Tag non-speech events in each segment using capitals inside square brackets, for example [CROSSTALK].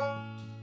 Right,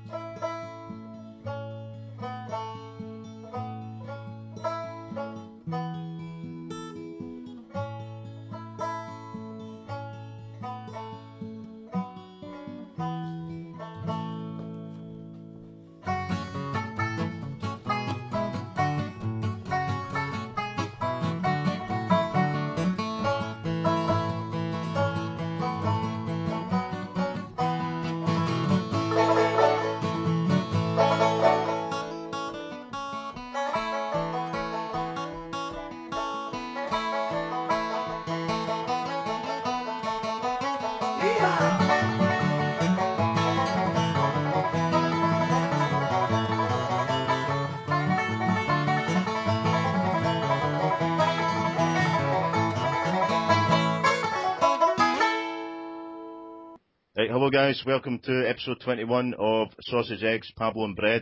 hello guys, welcome to episode 21 of Sausage, Eggs, Pablo and Bread,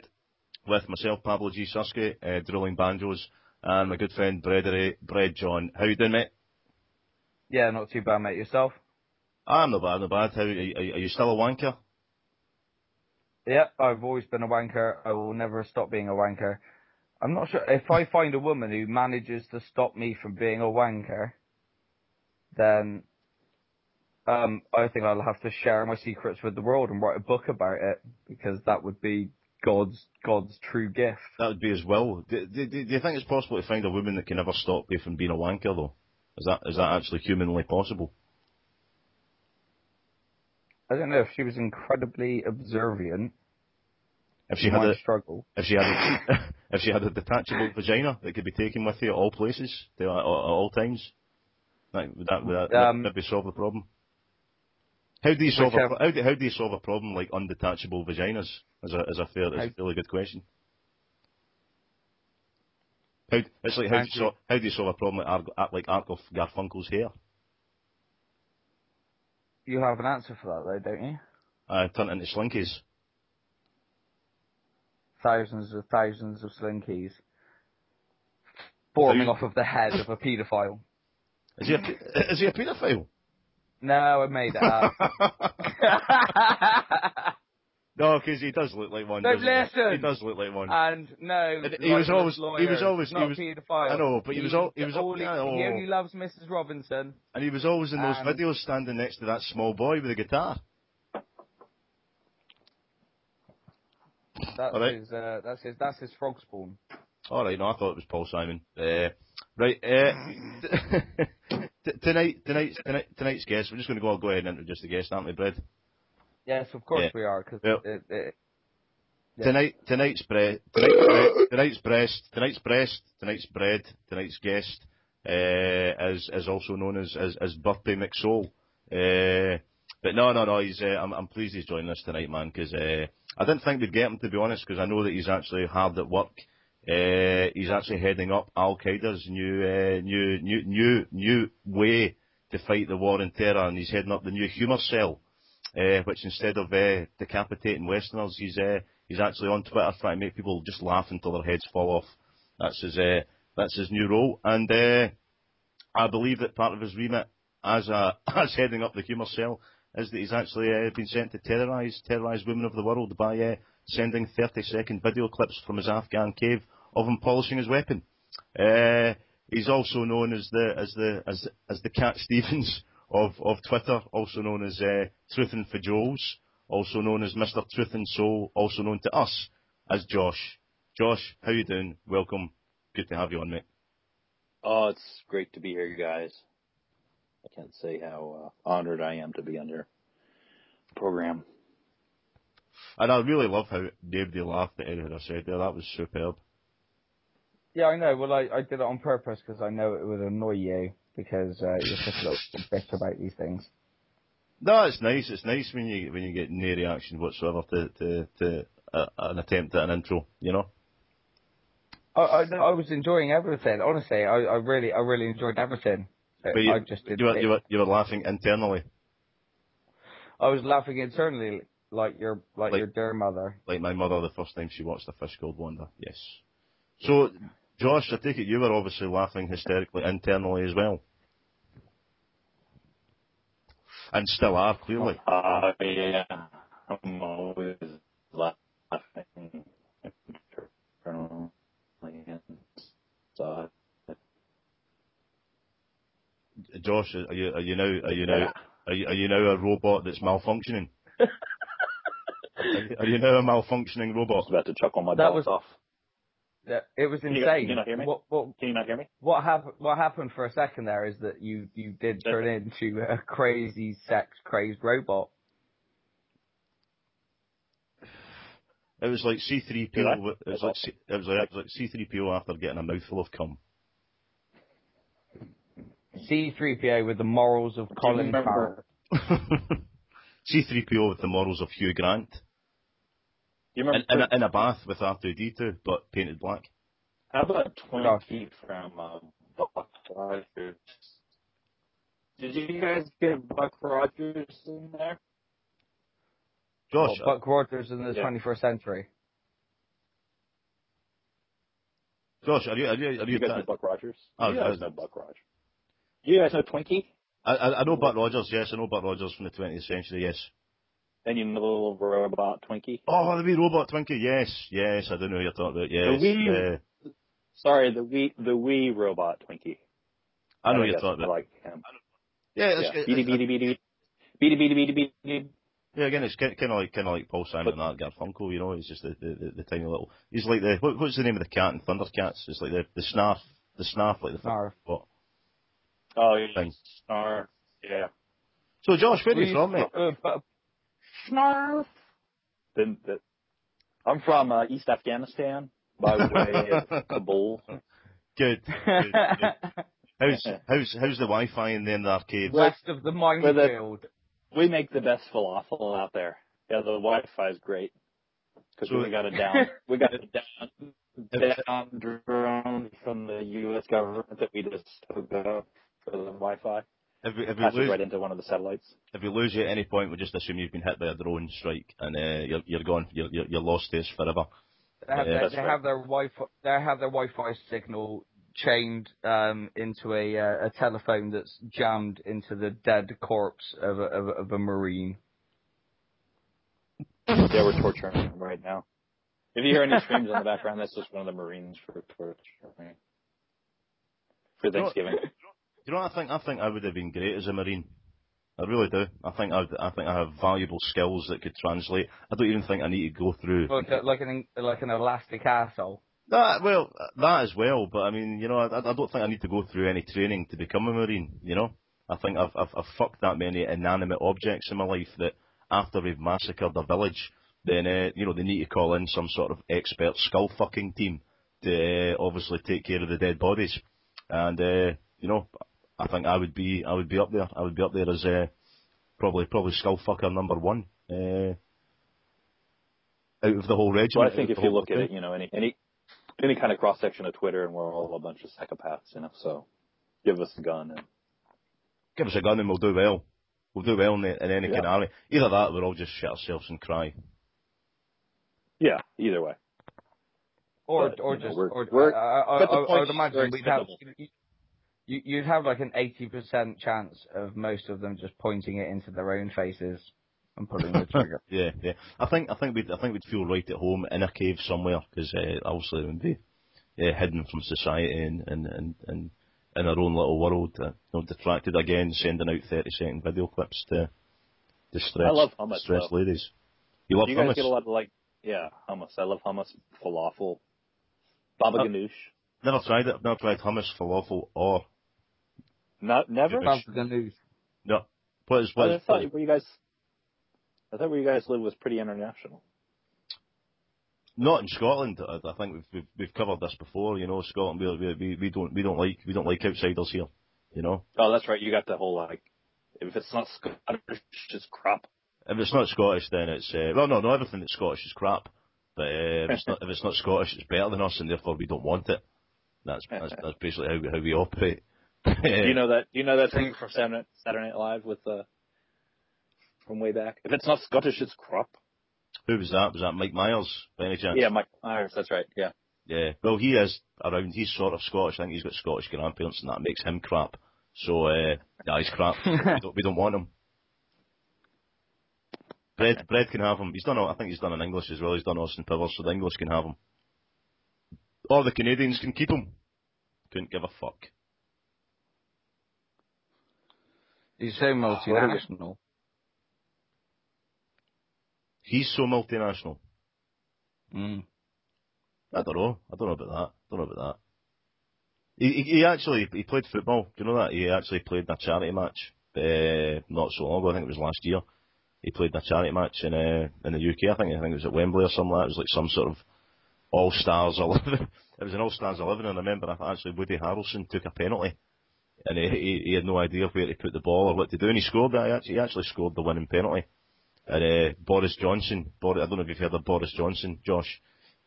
with myself, Pablo G. Susky, uh, drilling banjos, and my good friend Breadery, Bread John. How you doing, mate? Yeah, not too bad, mate. Yourself? I'm not bad, not bad. How, are, are you still a wanker? Yeah, I've always been a wanker. I will never stop being a wanker. I'm not sure if I find a woman who manages to stop me from being a wanker, then um, I think I'll have to share my secrets with the world and write a book about it because that would be God's God's true gift. That would be his will. Do, do, do you think it's possible to find a woman that can never stop you from being a wanker, though? Is that is that actually humanly possible? I don't know if she was incredibly observant. If she had a struggle, [LAUGHS] if she had a, [LAUGHS] if she had a detachable vagina that could be taken with you at all places, at all times, would that would that, um, maybe solve the problem? How do you solve a, how do, how do you solve a problem like undetachable vaginas? Is a is a fair is a fairly good question. How it's like how do you, solve, how do you solve a problem like Ar, like Garfunkel's hair? You have an answer for that though, don't you? Uh, turn it into slinkies. Thousands of thousands of slinkies forming off of the head of a paedophile. Is he a, is he a paedophile? No, I made that up. [LAUGHS] no, because he does look like one. No, listen. He? he does look like one. And no, and he was always, lawyers, he was always, he was, paedophile. I know, but he, he was all, he was only, all, he only loves Mrs. Robinson. And he was always in those videos standing next to that small boy with a guitar. That's right. his, uh, that's his, that's his frog spawn. All right, no, I thought it was Paul Simon. Uh, right, uh, [CLEARS THROAT] tonight, tonight's, tonight, tonight's guest, we're just going to go, go ahead and introduce the guest, aren't we, Brad? Yes, of course yeah. we are. Cause well, it, it, yeah. Tonight, tonight's bread, tonight's, tonight's breast, tonight's breast, tonight's bread, tonight's guest, uh, is, is also known as, as, as Birthday McSoul. Uh, but no, no, no, he's, uh, I'm, I'm pleased he's joining us tonight, man, because, uh, I didn't think we'd get him, to be honest, because I know that he's actually hard at work. Uh, he's actually heading up Al Qaeda's new, uh, new, new, new, new way to fight the war on terror, and he's heading up the new humour cell, uh, which instead of uh, decapitating Westerners, he's uh, he's actually on Twitter trying to make people just laugh until their heads fall off. That's his uh, that's his new role, and I believe that part of his remit as a, [LAUGHS] as heading up the humour cell is that he's actually been sent to terrorise terrorise women of the world by sending 30 second video clips from his Afghan cave of him polishing his weapon. Uh, he's also known as the as the as as the Cat Stevens of of Twitter, also known as uh, Truth and for Joes, also known as Mr. Truth and Soul, also known to us as Josh. Josh, how you doing? Welcome. Good to have you on, mate. Oh, it's great to be here, guys. I can't say how uh, honored I am to be on your program. And I really love how nobody laughed at anything I said there. That was superb. Yeah, I know. Well, I, I did it on purpose because I know it would annoy you because uh, you're such a little bitch about these things. No, it's nice. It's nice when you when you get no reaction whatsoever to to, to uh, an attempt at an intro. You know. I, I, I was enjoying everything. Honestly, I, I really I really enjoyed everything. But you, I just did you, were, you were you were laughing internally. I was laughing internally, like your like, like your dear mother. Like my mother the first time she watched The Fish Called Wanda. Yes. So Josh, I take it you were obviously laughing hysterically internally as well. And still are, clearly. Uh, yeah, I'm always laughing internally. Josh, are you are you now are you now are you, are you now a robot that's malfunctioning? [LAUGHS] are, you, are you now a malfunctioning robot? I was about to chuckle my that was off. Yeah, It was Can you- insane. can you not hear me? What what Can you not hear me? what happened? What happened for a second there is that you you did turn into a crazy sex crazed robot. It was like C three Did I? PO. It was like C- it was like it was like C three PO after getting a mouthful of cum. C3PO with the morals of Colin Farrell. [LAUGHS] [LAUGHS] C three PO with the morals of Hugh Grant You in, remember? in, a, in a bath with R two D two, but painted black. How about 20 feet from uh, Buck Rogers? Did you guys get Buck Rogers in there? Josh, What, Buck Rogers in the Yeah. 21st century. Josh, are you are you are you? You guys know Buck Rogers? Oh, you guys I- know Buck Rogers. You guys know Twiki? I, I I know Buck Rogers. Yes, I know Buck Rogers from the twentieth century. Yes. And you know the little robot Twiki? Oh, the wee robot Twiki. Yes, yes. I don't know who you're talking about. Yes. wee- uh, Sorry, the wee the wee robot Twinkie. I know who guess you're talking I about. like him. Yeah, Yeah. it's, it's, Beady beady beady beady beady beady beady. yeah. Again, it's kind of like kind of like Paul Simon and Art Garfunkel. You know, he's just the, the, the, the tiny little. He's like the what, what's the name of the cat in Thundercats? It's like the the snarf, the snarf, like the Snarf. What? Oh, yeah. Thing. Star. Yeah. So, Josh, where are you from, mate? uh, but- Snarf. Then the, I'm from uh, East Afghanistan by the way of Kabul. Good. good, good. How's how's how's the Wi-Fi in the, the arcade? West of the minefield. We make the best falafel out there. Yeah, the Wi-Fi is great because So- we got a [LAUGHS] down, we got a down, down drone from the U.S. government that we just took up for the Wi-Fi. If we, if we Passes lose right into one of the satellites. if we lose you at any point, we just assume you've been hit by a drone strike and uh, you're you're gone. You're you're, you're lost to us forever. They have, Yeah, they, they right. have their Wi-Fi. They have their Wi-Fi signal chained um, into a uh, a telephone that's jammed into the dead corpse of a, of, of a marine. Yeah, we're torturing him right now. If you hear any screams in the background, that's just one of the Marines for torturing. For Thanksgiving. You know what I think? I think I would have been great as a marine. I really do. I think I I think I have valuable skills that could translate. I don't even think I need to go through Like, a, like an like an elastic asshole. that. Well, that as well. But I mean, you know, I, I don't think I need to go through any training to become a marine. You know, I think I've I've, I've fucked that many inanimate objects in my life that after we've massacred a village, then uh, you know they need to call in some sort of expert skull fucking team to uh, obviously take care of the dead bodies. And uh, you know, I think I would be I would be up there. I would be up there as uh, probably probably skull fucker number one. Uh, out of the whole regiment. Well, I think if you whole look at it, you know, any any any kind of cross section of Twitter, and we're all a bunch of psychopaths, you know. So give us a gun, and give us a gun and we'll do well. We'll do well in, the, in any Yeah. kind of army. Either that, or we'll all just shit ourselves and cry. yeah, either way. Or But, or you know, just we're- or we're- I, I, but the I, I point would imagine we're we'd have expendable. You, you'd have like an eighty percent chance of most of them just pointing it into their own faces and pulling the [LAUGHS] trigger. Yeah, yeah. I think I think we'd I think we'd feel right at home in a cave somewhere because uh, obviously we'd be uh, hidden from society and and and, and in our own little world. Uh, you know, detracted again, sending out thirty second video clips to distress I love hummus, distressed though. ladies. You love you guys hummus? get a lot of like, yeah, hummus. I love hummus, falafel, baba Uh, ganoush. Never tried it. I've never tried hummus, falafel, or Not never. Ganoush. The news. no. What is what I is, thought where you guys. I thought where you guys live was pretty international. Not in Scotland. I, I think we've, we've we've covered this before. You know, Scotland. We, we we don't we don't like we don't like outsiders here. You know, Oh, that's right. You got the whole like, if it's not Scottish, it's crap. if it's not Scottish, then it's uh, well, no, no. Everything that's Scottish is crap. But uh, if it's not if it's not Scottish, it's better than us, and therefore we don't want it. That's that's, [LAUGHS] that's basically how we, how we operate. Do you [LAUGHS] know that? Do you know that thing from Saturday Saturday Night Live with uh, from way back? If it's not Scottish, it's crap. Who was that? Was that Mike Myers by any chance? Yeah, Mike Myers. That's right. Yeah. Yeah. Well, he is around. He's sort of Scottish. I think he's got Scottish grandparents, and that makes him crap. So, uh, yeah, he's crap. [LAUGHS] we, don't, we don't want him. Bread, bread can have him. He's done. I think he's done in English as well. He's done Austin Powers, so the English can have him. Or the Canadians can keep him. Couldn't give a fuck. He's so multinational. He's so multinational. Mm. I don't know. I don't know about that. I don't know about that. He, he, he actually he played football. Do you know that? He actually played in a charity match uh, not so long ago. I think it was last year. He played in a charity match in uh, in the UK. I think I think it was at Wembley or something like that. It was like some sort of All Stars [LAUGHS] eleven. it was an All Stars eleven, and I remember actually Woody Harrelson took a penalty, and he, he had no idea where to put the ball or what to do, and he scored. He actually, he actually scored the winning penalty. And uh, Boris Johnson, Boris, I don't know if you've heard of Boris Johnson, Josh,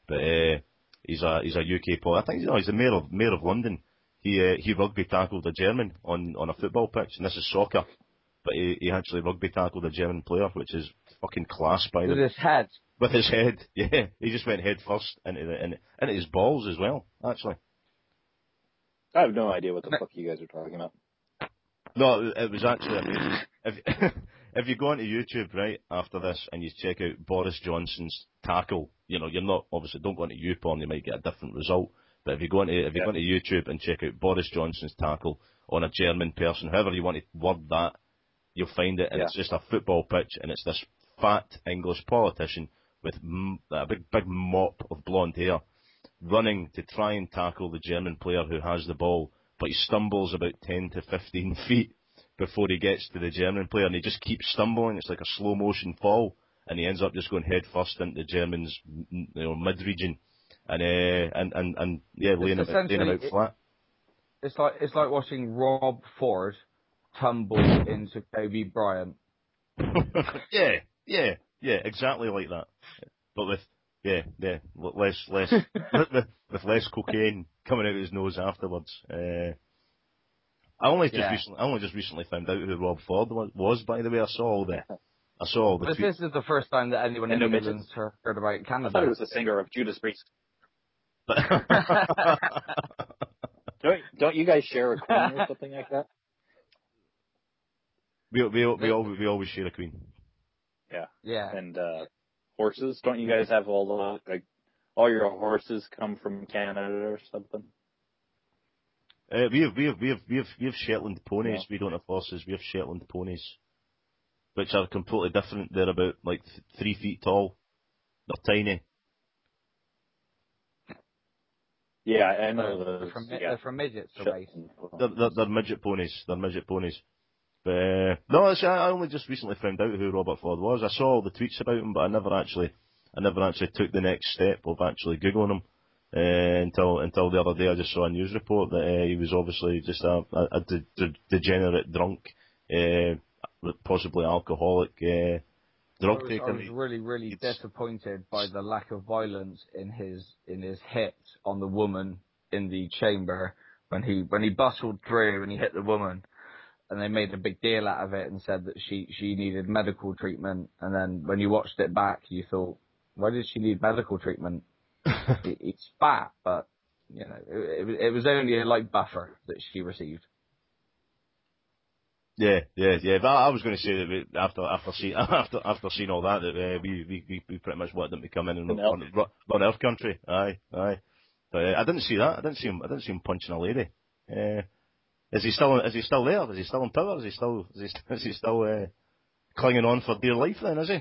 but uh, he's a he's a UK player. I think know, he's the mayor of mayor of London. He uh, he rugby tackled a German on on a football pitch, and this is soccer. But he, he actually rugby tackled a German player, which is fucking class by the With his head. with his head. [LAUGHS] Yeah, he just went head first into the in, into his balls as well. Actually, I have no idea what the fuck you guys are talking about. no, it was actually amazing. If [LAUGHS] if you go onto YouTube right after this and you check out Boris Johnson's tackle, you know you're not obviously don't go into YouPorn, you might get a different result. But if you go into if you Yeah. go into YouTube and check out Boris Johnson's tackle on a German person, however you want to word that, you'll find it, and Yeah. it's just a football pitch, and it's this fat English politician with a big big mop of blonde hair running to try and tackle the German player who has the ball, but he stumbles about 10 to 15 [LAUGHS] feet before he gets to the German player, and he just keeps stumbling. It's like a slow motion fall, and he ends up just going head first into the German's you know, mid region, and uh, and and and yeah, laying him, laying him out flat. It's like it's like watching Rob Ford tumble into Kobe Bryant. [LAUGHS] yeah, yeah, yeah, exactly like that. But with yeah, yeah, l- less less with, [LAUGHS] [LAUGHS] with, with less cocaine coming out of his nose afterwards. Uh, I only just Yeah. recently, I only just recently found out who Rob Ford was, was. By the way, I saw all the, [LAUGHS] I saw all the But tweets. this is the first time that anyone in And no the midgets. Midlands heard heard about I thought it Canada. was the singer of Judas Priest. But Don't don't you guys share a queen or something like that? we we we always we always share a queen. Yeah. Yeah. And uh horses? Don't you guys have all the like all your horses come from Canada or something? Uh, we have we have we have we have we have Shetland ponies. Yeah. We don't have horses. We have Shetland ponies, which are completely different. They're about like th- three feet tall. They're tiny. Yeah, I know They're those. from, yeah. they're from midgets, the race. They're, they're, they're midget ponies. They're midget ponies. Uh, no, it's, I only just recently found out who Robert Ford was. I saw all the tweets about him, but I never actually, I never actually took the next step of actually googling him. Uh, until until the other day, I just saw a news report that uh, he was obviously just a, a, a de- de- degenerate drunk, uh, possibly alcoholic, uh, I drug was, I was really, really It's- disappointed by the lack of violence in his in his hit on the woman in the chamber when he when he bustled through and he hit the woman, and they made a big deal out of it and said that she she needed medical treatment, and then when you watched it back, you thought, why did she need medical treatment? [LAUGHS] He- He's fat, but you know, it, it, it was only a light buffer that she received. Yeah, yeah, yeah. But I was going to say that we, after after seeing [LAUGHS] after after seeing all that, that uh, we, we we we pretty much wanted them to come in and An run, run, run Earth Country. Aye, aye. But uh, I didn't see that. I didn't see him. I didn't see him punching a lady. Uh, is he still? Is he still there? Is he still in power? Is he still? Is he, [LAUGHS] is he still uh, clinging on for dear life? Then is he?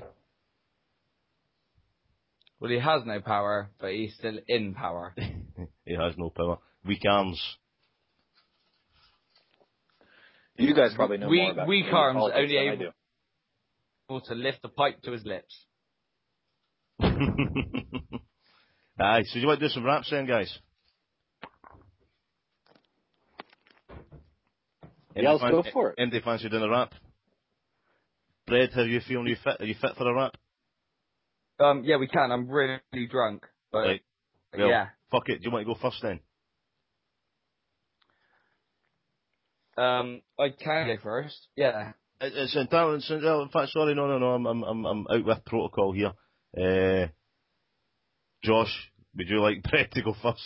Well, he has no power, but he's still in power. [LAUGHS] he has no power. Weak arms. You guys probably know We- more about weak Canadian arms only than I able- do. Able to lift the pipe to his lips. [LAUGHS] Aye. So you want to do some raps then, guys? Yeah, let's go for it. Andy fancy doing a rap? Bread, how you feeling? Are you fit? Are you fit for a rap? Um, yeah, we can. I'm really drunk, but Right. Well, yeah. Fuck it. Do you want to go first then? Um, I can go first. Yeah. It- It's entirely. It's, well, in fact, sorry, no, no, no. I'm, I'm, I'm, I'm out with protocol here. Uh, Josh, would you like [LAUGHS] Brett to go first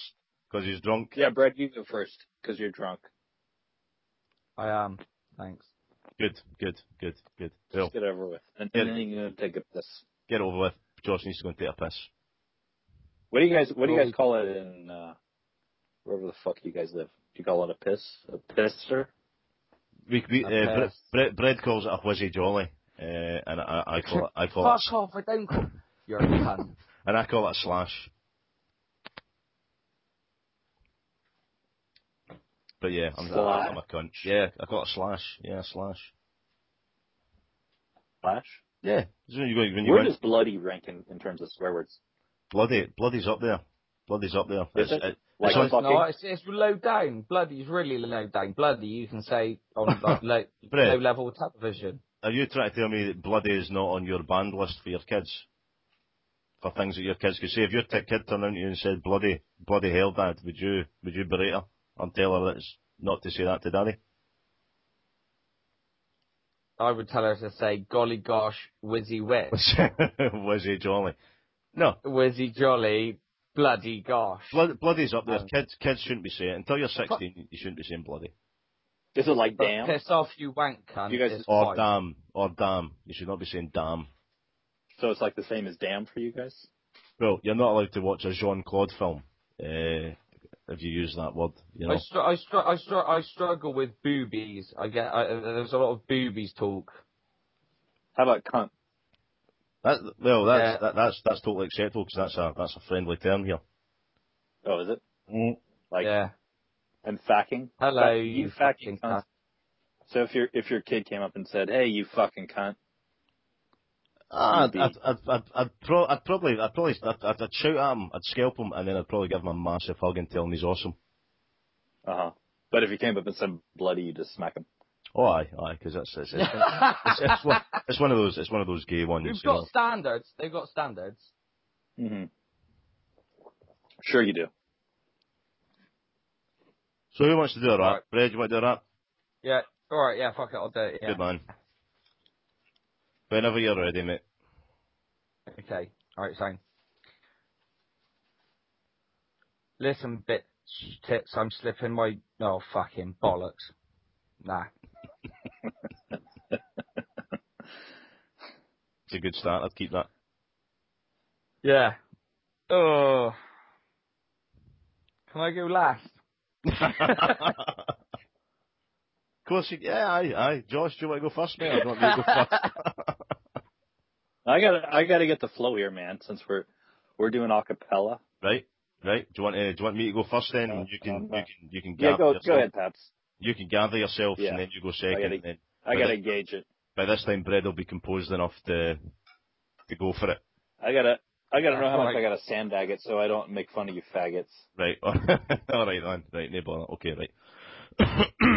because he's drunk? Yeah, Brad, you go first because you're drunk. I am. Thanks. Good, good, good, good. Well, Just get over with, and, Yeah. then you're gonna take a piss. get over with. Josh needs to go and take a piss. What do you guys What do you guys call it in uh, wherever the fuck you guys live? Do you call it a piss? A pisser? We, we, A uh, pair. Bre- Bre- Bread calls it a whizzy jolly, uh, and I, I call it, I call it, Fuck off! I don't call. [LAUGHS] You're a cunt. and I call it a slash. But yeah, I'm, Slash. I'm a cunt. Yeah, I got a slash. Yeah, a slash. Flash. Yeah, so when you, go- when you Where went, does bloody rank in, in terms of swear words? bloody, bloody's up there. Bloody's up there. Is It's- it? it- Like it's on- It's. It's, it's low down. Bloody's really low down. Bloody, you can say on [LAUGHS] like, low, Brett. low level television. Are you trying to tell me that bloody is not on your banned list for your kids? For things that your kids could say. If your t- kid turned around to you and said bloody, bloody hell, dad, would you, would you berate her and tell her that it's not to say that to daddy? I would tell her to say, golly gosh, whizzy wit. [LAUGHS] Was he jolly? No, Whizzy jolly, bloody gosh. blood, bloody's up there. Um, kids, kids shouldn't be saying it. Until you're 16, you shouldn't be saying bloody. Is it like But damn? piss off, you wank cunt. You guys- it's Or fine. damn, or damn. You should not be saying damn. So it's like the same as damn for you guys? Well, you're not allowed to watch a Jean Claude film, uh, if you use that word, you know. I, str- I, str- I, str- I struggle with boobies. I get I, there's a lot of boobies talk. How about cunt? That, well, that's, Yeah. that, that's, that's totally acceptable because that's a, that's a friendly term here. Oh, is it? Mm. Like yeah. and facking? Hello, Fac- you, fucking fucking cunt. cunt. So if your if your kid came up and said, "Hey, you fucking cunt," Ah, I'd, I'd, I'd, I'd, I'd, pro- I'd probably, I'd probably, I'd, I'd, I'd shout at him, I'd scalp him, and then I'd probably give him a massive hug and tell him he's awesome. uh huh. But if he came up and said bloody, you just smack him. Oh, aye, aye, because it's, it's, it's, it's, it's, one, it's one of those, it's one of those gay ones. We've you know. got standards. They've got standards. Mm-hmm. Sure, you do. So who wants to do a rap? Alright. Brad, you want to do a rap? Yeah. All right. Yeah. Fuck it. I'll do it. Yeah. Good man. Whenever you're ready, mate. Okay. All right, fine. Listen, bitch tits, I'm slipping my oh fucking bollocks. Nah. [LAUGHS] It's a good start. I'd keep that. Yeah. Oh. Can I go last? [LAUGHS] of course, you, yeah, aye, aye. Josh, do you want to go first, mate? Or do you want me to go [LAUGHS] first? I gotta I gotta get the flow here, man. Since we're we're doing acapella. right, right. Do you want to, do you want me to go first then? Uh, and you can, um, you can, you can Yeah, gather go yourself. go ahead, Paps. You can gather yourself, Yeah. and then you go second. gotta- and then I gotta that- gauge it. by this time, Brad will be composed enough to to go for it. I gotta I gotta know how much Right. I gotta sandbag it so I don't make fun of you faggots. Right. [LAUGHS] All right then. Right, no bother. Okay, right. right. [COUGHS]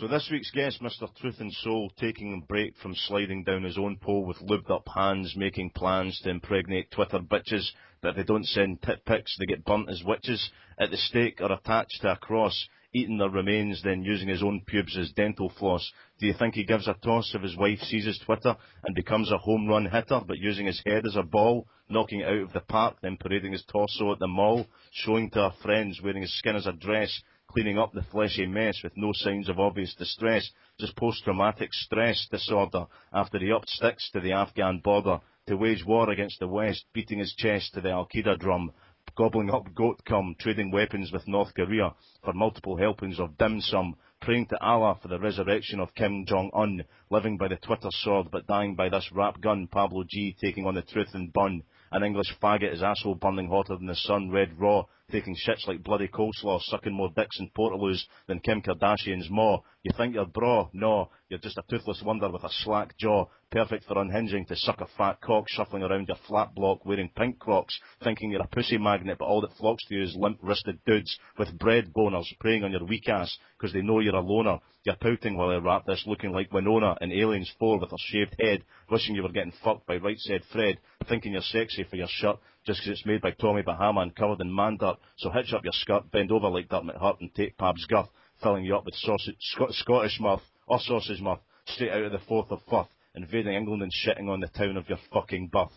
So this week's guest, Mr. Truth and Soul, taking a break from sliding down his own pole with lubed up hands, making plans to impregnate Twitter bitches that if they don't send tit pics, they get burnt as witches at the stake or attached to a cross, eating their remains, then using his own pubes as dental floss. Do you think he gives a toss if his wife sees his Twitter and becomes a home run hitter, but using his head as a ball, knocking it out of the park, then parading his torso at the mall, showing to her friends, wearing his skin as a dress, cleaning up the fleshy mess with no signs of obvious distress, just post-traumatic stress disorder after he upped sticks to the Afghan border to wage war against the West, beating his chest to the Al-Qaeda drum, gobbling up goat cum, trading weapons with North Korea for multiple helpings of dim sum, praying to Allah for the resurrection of Kim Jong-un, living by the Twitter sword but dying by this rap gun, Pablo G taking on the truth and bun, an English faggot, his asshole burning hotter than the sun, red raw, taking shits like bloody coleslaw, sucking more dicks and portaloos than Kim Kardashian's maw. You think you're bra? No, you're just a toothless wonder with a slack jaw, perfect for unhinging to suck a fat cock shuffling around your flat block wearing pink crocs, thinking you're a pussy magnet, but all that flocks to you is limp-wristed dudes with bread boners preying on your weak ass because they know you're a loner. You're pouting while I rap this, looking like Winona in Aliens 4 with her shaved head, wishing you were getting fucked by right said Fred, thinking you're sexy for your shirt just 'cause it's made by Tommy Bahama and covered in man dirt. So hitch up your skirt, bend over like Dermot Hurt and take Pab's girth, filling you up with sausage, Scot- Scottish mirth, or sausage mirth, straight out of the fourth of Firth, invading England and shitting on the town of your fucking birth.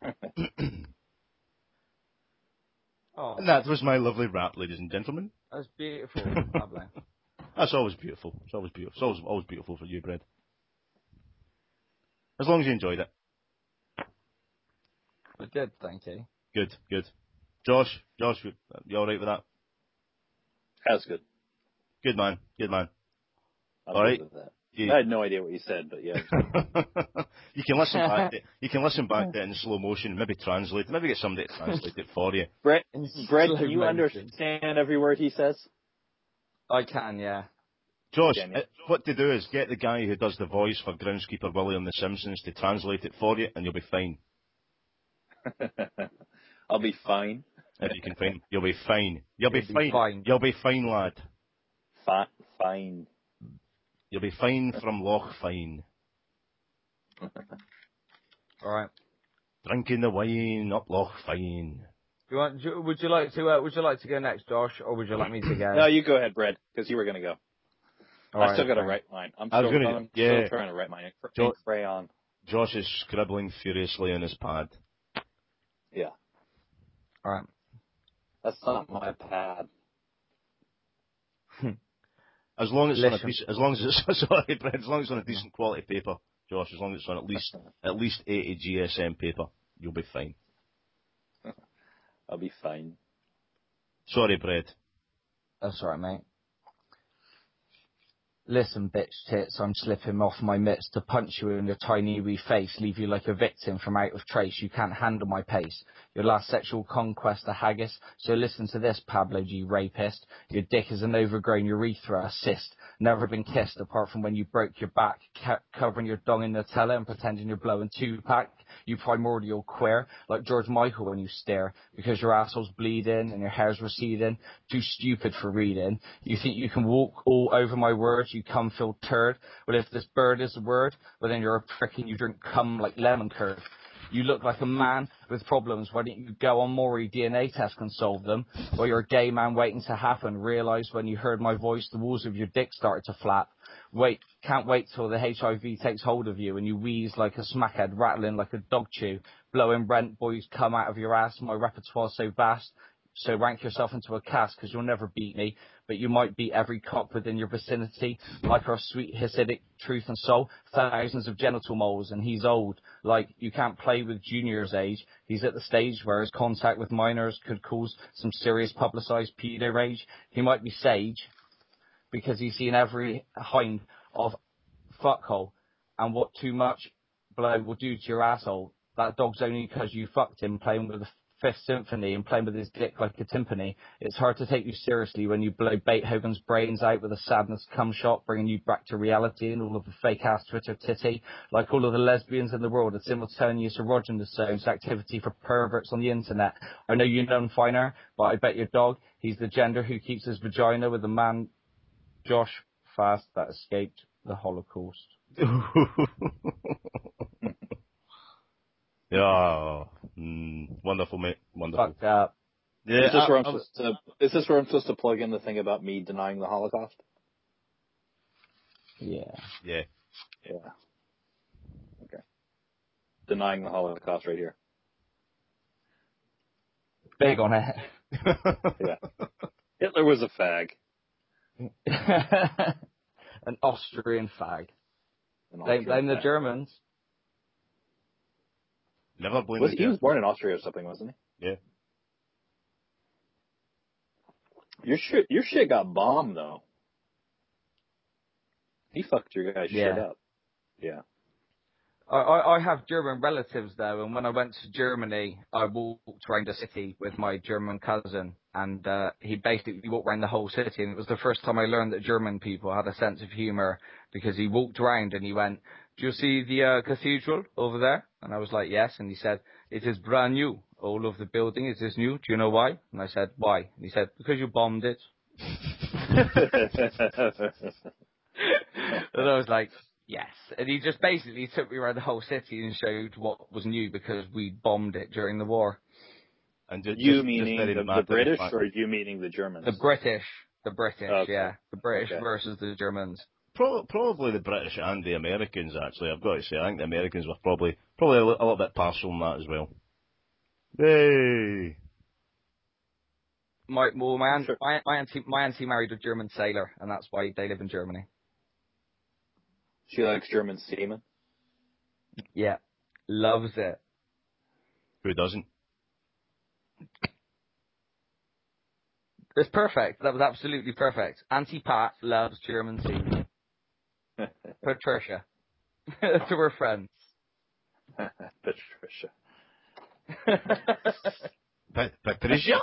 [COUGHS] Oh, And that was my lovely rap, ladies and gentlemen. that's beautiful. [LAUGHS] That's always beautiful. It's always beautiful. It's always, always beautiful for you, Brad. As long as you enjoyed it. I did, thank you. Good, good. Josh, Josh, you, you alright with that? That's good. Good man. Good man. I'm All good with that. I had no idea what you said, but yeah. [LAUGHS] you can listen back. [LAUGHS] To, you can listen back to it in slow motion. Maybe translate. Maybe get somebody to translate it for you. [LAUGHS] Brett, Brett, slow can you motion. understand every word he says? I can, yeah. Josh, Can you? uh, what to do is get the guy who does the voice for groundskeeper Willie on The Simpsons to translate it for you, and you'll be fine. [LAUGHS] I'll be fine. If you can find, you'll be fine. You'll be You'll be fine. fine. You'll be fine, lad. Fi- fine. You'll be fine from Loch Fyne. [LAUGHS] All right. Drinking the wine up Loch Fyne. Do you want? do- Would you like to? Uh, would you like to go next, Josh, or would you like me to go? No, you go ahead, Brad, because you were gonna go. All I right, still got to fine. write mine. I'm was still, gonna- I'm yeah. still trying to write mine Jo- in crayon. Josh is scribbling furiously on his pad. Yeah, All right. that's not my pad. Hmm. As long as it's on a Listen. decent, as long as it's [LAUGHS] sorry, Brett, as long as it's on a decent quality paper, Josh, as long as it's on at least [LAUGHS] at least 80 GSM paper, you'll be fine. I'll be fine. Sorry, Brett. That's all right, mate. Listen, bitch tits, I'm slipping off my mitts to punch you in your tiny wee face, leave you like a victim from out of trace. You can't handle my pace. Your last sexual conquest, a haggis. So listen to this, Pablo G. Rapist. Your dick is an overgrown urethra, a cyst. Never been kissed apart from when you broke your back, covering your dong in Nutella and pretending you're blowing Tupac. You primordial queer, like George Michael when you stare, because your asshole's bleeding and your hair's receding. Too stupid for reading. You think you can walk all over my words, cum filled turd. Well, if this bird is a word, well then you're a prick and you drink cum like lemon curd. You look like a man with problems. Why don't you go on Maury DNA test and solve them? Or you're a gay man waiting to happen. Realize when you heard my voice, the walls of your dick started to flap. Wait, can't wait till the HIV takes hold of you and you wheeze like a smackhead, rattling like a dog chew. Blowing rent boys come out of your ass. My repertoire's so vast. So rank yourself into a cast because you'll never beat me, but you might beat every cop within your vicinity. Like our sweet Hasidic truth and soul, thousands of genital moles, and he's old. Like you can't play with juniors' age. He's at the stage where his contact with minors could cause some serious publicised pedo rage. He might be sage because he's seen every hind of fuckhole and what too much blow will do to your asshole. That dog's only because you fucked him playing with the Fifth Symphony and playing with his dick like a timpani. It's hard to take you seriously when you blow Beethoven's brains out with a sadness cum shot, bringing you back to reality and all of the fake ass Twitter titty. Like all of the lesbians in the world, a simultaneous erogenous zones activity for perverts on the internet. I know you know finer, but I bet your dog, he's the gender who keeps his vagina with a man, Josh Fast, that escaped the Holocaust. [LAUGHS] yeah, mm, wonderful, mate. Wonderful. Fucked up. Yeah, is this I- where I'm I- supposed to? Is this where I'm supposed to plug in the thing about me denying the Holocaust? Yeah. yeah. Yeah. Okay. Denying the Holocaust right here. Big on it. [LAUGHS] Yeah. Hitler was a fag. [LAUGHS] An Austrian fag. An Blame, Austrian blame the fag. Germans. Never blame Was, the he was born in Austria or something, wasn't he? Yeah. Your shit, your shit got bombed though. He fucked your guy's shit up. Yeah. I, I, I have German relatives though, and when I went to Germany, I walked around the city with my German cousin, and uh, he basically walked around the whole city, and it was the first time I learned that German people had a sense of humour because he walked around and he went, "Do you see the uh, cathedral over there?" And I was like, "Yes," and he said, "It is brand new. All of the building is is new. Do you know why?" And I said, "Why?" And he said, "Because you bombed it." [LAUGHS] [LAUGHS] and I was like, yes. And he just basically took me around the whole city and showed what was new because we bombed it during the war. And ju- you just- meaning just the, the British or you meaning the Germans? The British, the British, Okay. yeah, the British Okay. versus the Germans. Pro- probably the British and the Americans. Actually, I've got to say, I think the Americans were probably probably a, li- a little bit partial in that as well. Hey, My well, my aunt, my, my auntie, my auntie married a German sailor, and that's why they live in Germany. She likes German semen. Yeah, loves it. who doesn't? It's perfect. That was absolutely perfect. Auntie Pat loves German tea. Patricia. [LAUGHS] [LAUGHS] to her friends. [LAUGHS] Patricia. Pa- Patricia?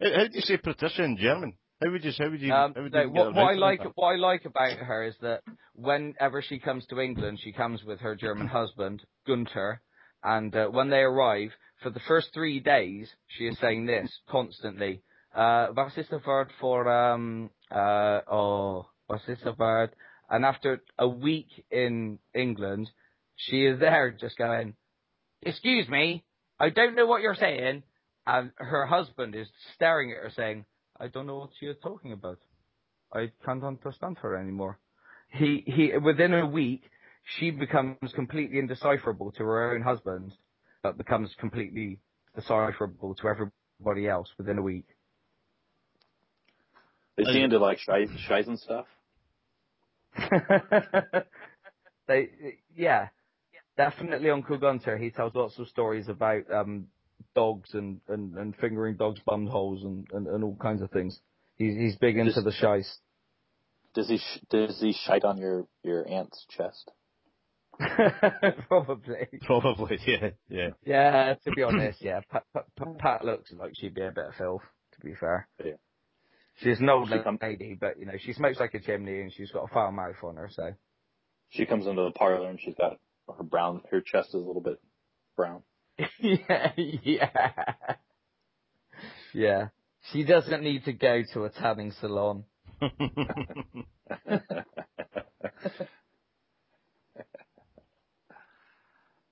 how, how do you say Patricia in German? How would you? How would you? Um, how would you get what, what I like, like that? what I like about her is that whenever she comes to England, she comes with her German [CLEARS THROAT] husband Gunter, and uh, when they arrive, for the first three days, she is saying this constantly. Uh, was ist das Wort for um uh oh was ist das Wort? And after a week in England, she is there just going, "Excuse me, I don't know what you're saying," and her husband is staring at her saying, "I don't know what you're talking about." I can't understand her anymore. He he within a week she becomes completely indecipherable to her own husband, but becomes completely decipherable to everybody else within a week. Is he into like shies, shies and stuff? [LAUGHS] they yeah. Definitely Uncle Gunter, he tells lots of stories about um dogs and, and, and fingering dogs' bum holes and, and, and all kinds of things. He's he's big into Just- the shice. Does he sh- does he shite on your your aunt's chest? [LAUGHS] Probably. Probably, [LAUGHS] yeah, yeah. Yeah, to be honest, yeah. Pat, Pat, Pat, Pat looks like she'd be a bit of filth, to be fair. Yeah. She's an old She come- lady, but, you know, she smokes like a chimney and she's got a foul mouth on her, so. She comes into the parlor and she's got her brown. Her chest is a little bit brown. [LAUGHS] yeah, yeah. Yeah. She doesn't need to go to a tanning salon. [LAUGHS]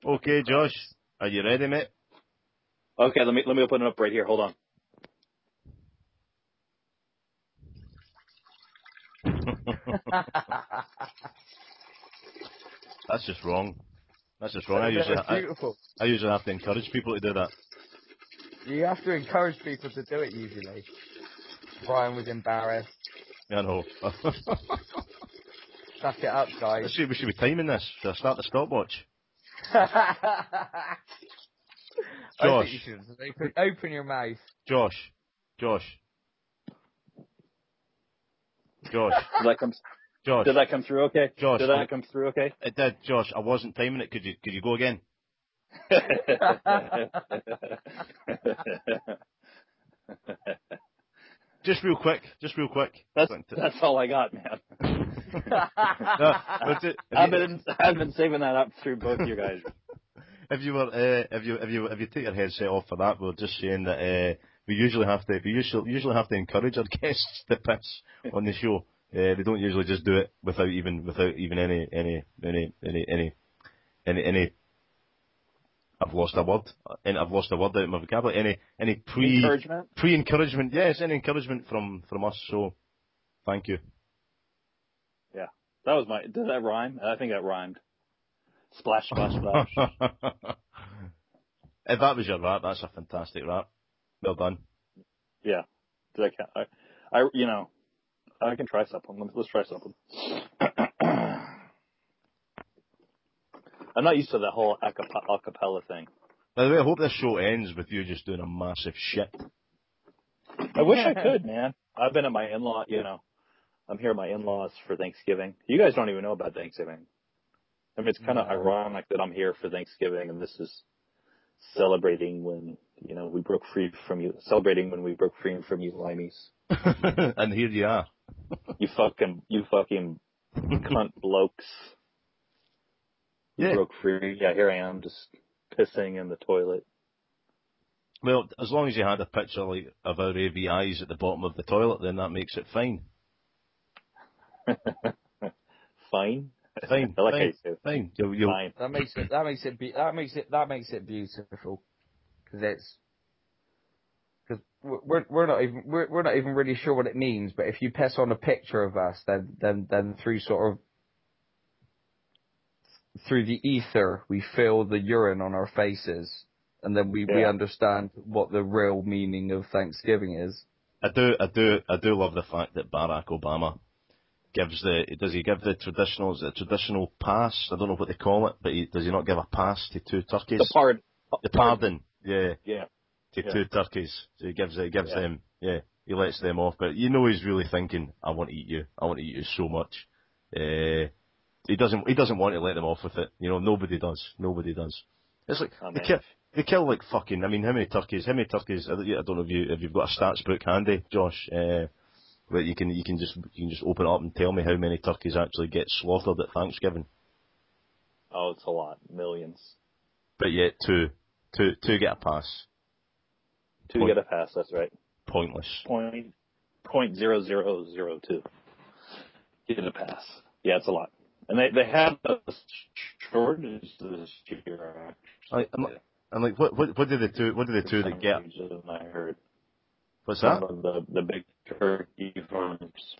okay, Josh, are you ready, mate? okay, let me let me open it up right here. Hold on. [LAUGHS] That's just wrong. That's just wrong. I usually, I. I usually have to encourage people to do that. You have to encourage people to do it usually. Brian was embarrassed. I know. [LAUGHS] Suck it up, guys. we should be timing this. Should I start the stopwatch? [LAUGHS] I Josh. think you open your mouth. Josh, Josh, Josh, [LAUGHS] Did that come? Josh. Did that come through? Okay. Josh, Did I- that come through? Okay. It did, Josh. I wasn't timing it. Could you, could you go again? [LAUGHS] Just real quick. Just real quick. that's that's all I got, man. [LAUGHS] No, it- I've been I've been saving that up through both of you guys. if you were, uh, if you, if you, if you take your headset off for that, we're just saying that uh, we usually have to, we usually usually have to encourage our [LAUGHS] guests to piss on the show. Uh, they don't usually just do it without even without even any any any any any any any. I've lost a word. And I've lost a word out of my vocabulary. Any any pre Encouragement. pre encouragement. Yes, any encouragement from from us. So, thank you. Yeah, that was my. Did that rhyme? I think that rhymed. Splash, splash, splash. [LAUGHS] if that was your rap, that's a fantastic rap. Well done. yeah. Did I count? I, I, you know, I can try something. Let's, let's try something. [CLEARS THROAT] I'm not used to the whole acap- acapella thing. By the way, I hope this show ends with you just doing a massive shit. I wish I [LAUGHS] could, man. I've been at my in-law, you know, I'm here at my in-laws for Thanksgiving. You guys don't even know about Thanksgiving. I mean, it's kind of No. ironic that I'm here for Thanksgiving and this is celebrating when, you know, we broke free from you, celebrating when we broke free from you limeys. [LAUGHS] and here you are. You fucking, you fucking cunt [LAUGHS] blokes. You Yeah. broke free. Yeah, here I am just pissing in the toilet. Well, as long as you had a picture like of our AVIs at the bottom of the toilet, then that makes it fine. [LAUGHS] Fine. Fine. [LAUGHS] I like how fine. Fine. You'll, you'll, Fine. That makes it. That makes it. Be, that makes it. That makes it beautiful. Because it's. Because we're we're not even we're we're not even really sure what it means. But if you piss on a picture of us, then then then through sort of through the ether, we feel the urine on our faces, and then we we understand what the real meaning of Thanksgiving is. I do, I do, I do love the fact that Barack Obama gives the, does he give the traditional, a traditional pass? I don't know what they call it, but he, does he not give a pass to two turkeys? The part. The pardon, yeah, Yeah. to Yeah. two turkeys. So he gives, he gives Yeah. them, yeah, he lets them off, but you know he's really thinking, I want to eat you. I want to eat you so much. Uh, he doesn't. He doesn't want to let them off with it. You know, nobody does. Nobody does. It's like Oh, they kill, they kill like fucking. I mean, how many turkeys? How many turkeys? I don't I don't know if you if you've got a stats book handy, Josh. Uh, but you can you can just you can just open it up and tell me how many turkeys actually get slaughtered at Thanksgiving. Oh, it's a lot, millions. But yet two, two, two get a pass. Two Point- get a pass. That's right. Pointless. Point point zero zero zero two. Get a pass. Yeah, it's a lot. And they they have a shortage this year. I, I'm, I'm like, what, what, what did the two, what did the two that get? I heard What's some that? of the the big turkey farms.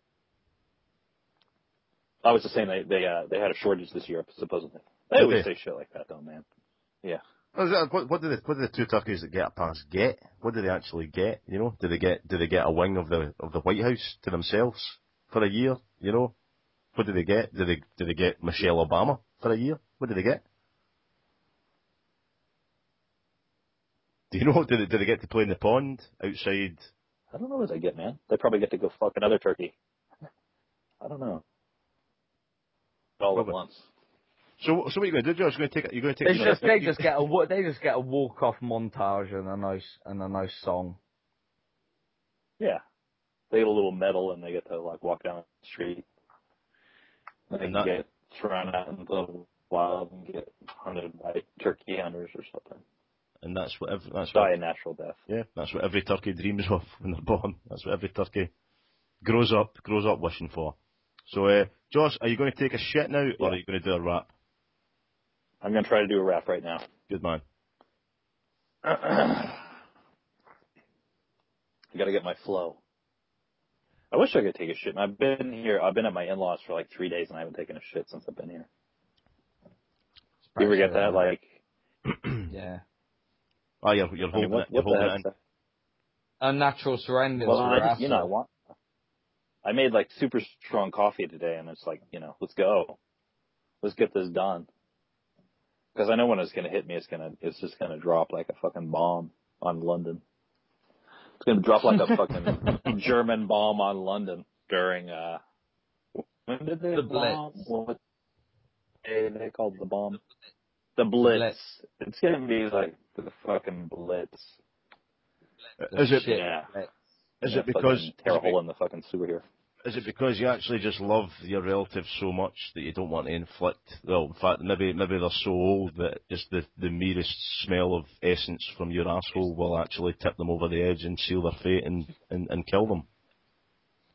I was just saying they they uh, they had a shortage this year supposedly. They Did always they? say shit like that though, man. Was what, what did the, what did the two turkeys that get a pass get? What did they actually get? You know, did they get, did they get a wing of the, of the White House to themselves for a year? You know, what did they get? Did they, did they get Michelle Obama for a year? What did they get? Do you know? Did they, did they get to play in the pond outside? I don't know what they get, man. They probably get to go fuck another turkey. I don't know. All Well, at once. So, so what are you going to do, Josh? You're going to take, you're going to take. They just they just get a they just get a walk off montage and a nice and a nice song. Yeah. They get a little medal and they get to like walk down the street. They And that- get thrown out into the wild and get hunted by turkey hunters or something. And that's what, ev- that's Die what a natural death. Yeah, that's what every turkey dreams of [LAUGHS] when they're born. That's what every turkey grows up grows up wishing for. So, uh, Josh, are you going to take a shit now, or are you going to do a rap? I'm gonna try to do a rap right now. Good man. [CLEARS THROAT] I gotta get my flow. I wish I could take a shit. I've been here. I've been at my in-laws for like three days, and I haven't taken a shit since I've been here. You ever get that? Like, [CLEARS THROAT] yeah, Oh, you're you're I holding mean, what, it. You're the holding it in. unnatural surroundings. Well, I just, you know, I want. I made like super strong coffee today, and it's like, you know, let's go, let's get this done. Because I know when it's gonna hit me, it's gonna, it's just gonna drop like a fucking bomb on London. It's gonna drop like a fucking [LAUGHS] German bomb on London during. uh When did they The bomb? Blitz. What day they called the bomb? The Blitz. Blitz. It's gonna be like the fucking Blitz. Is it Shit. Yeah. is Yeah, it because fucking tear a hole in the fucking sewer here? is it because you actually just love your relatives so much that you don't want to inflict? Well, in fact, maybe maybe they're so old that just the the merest smell of essence from your asshole will actually tip them over the edge and seal their fate and and, and kill them.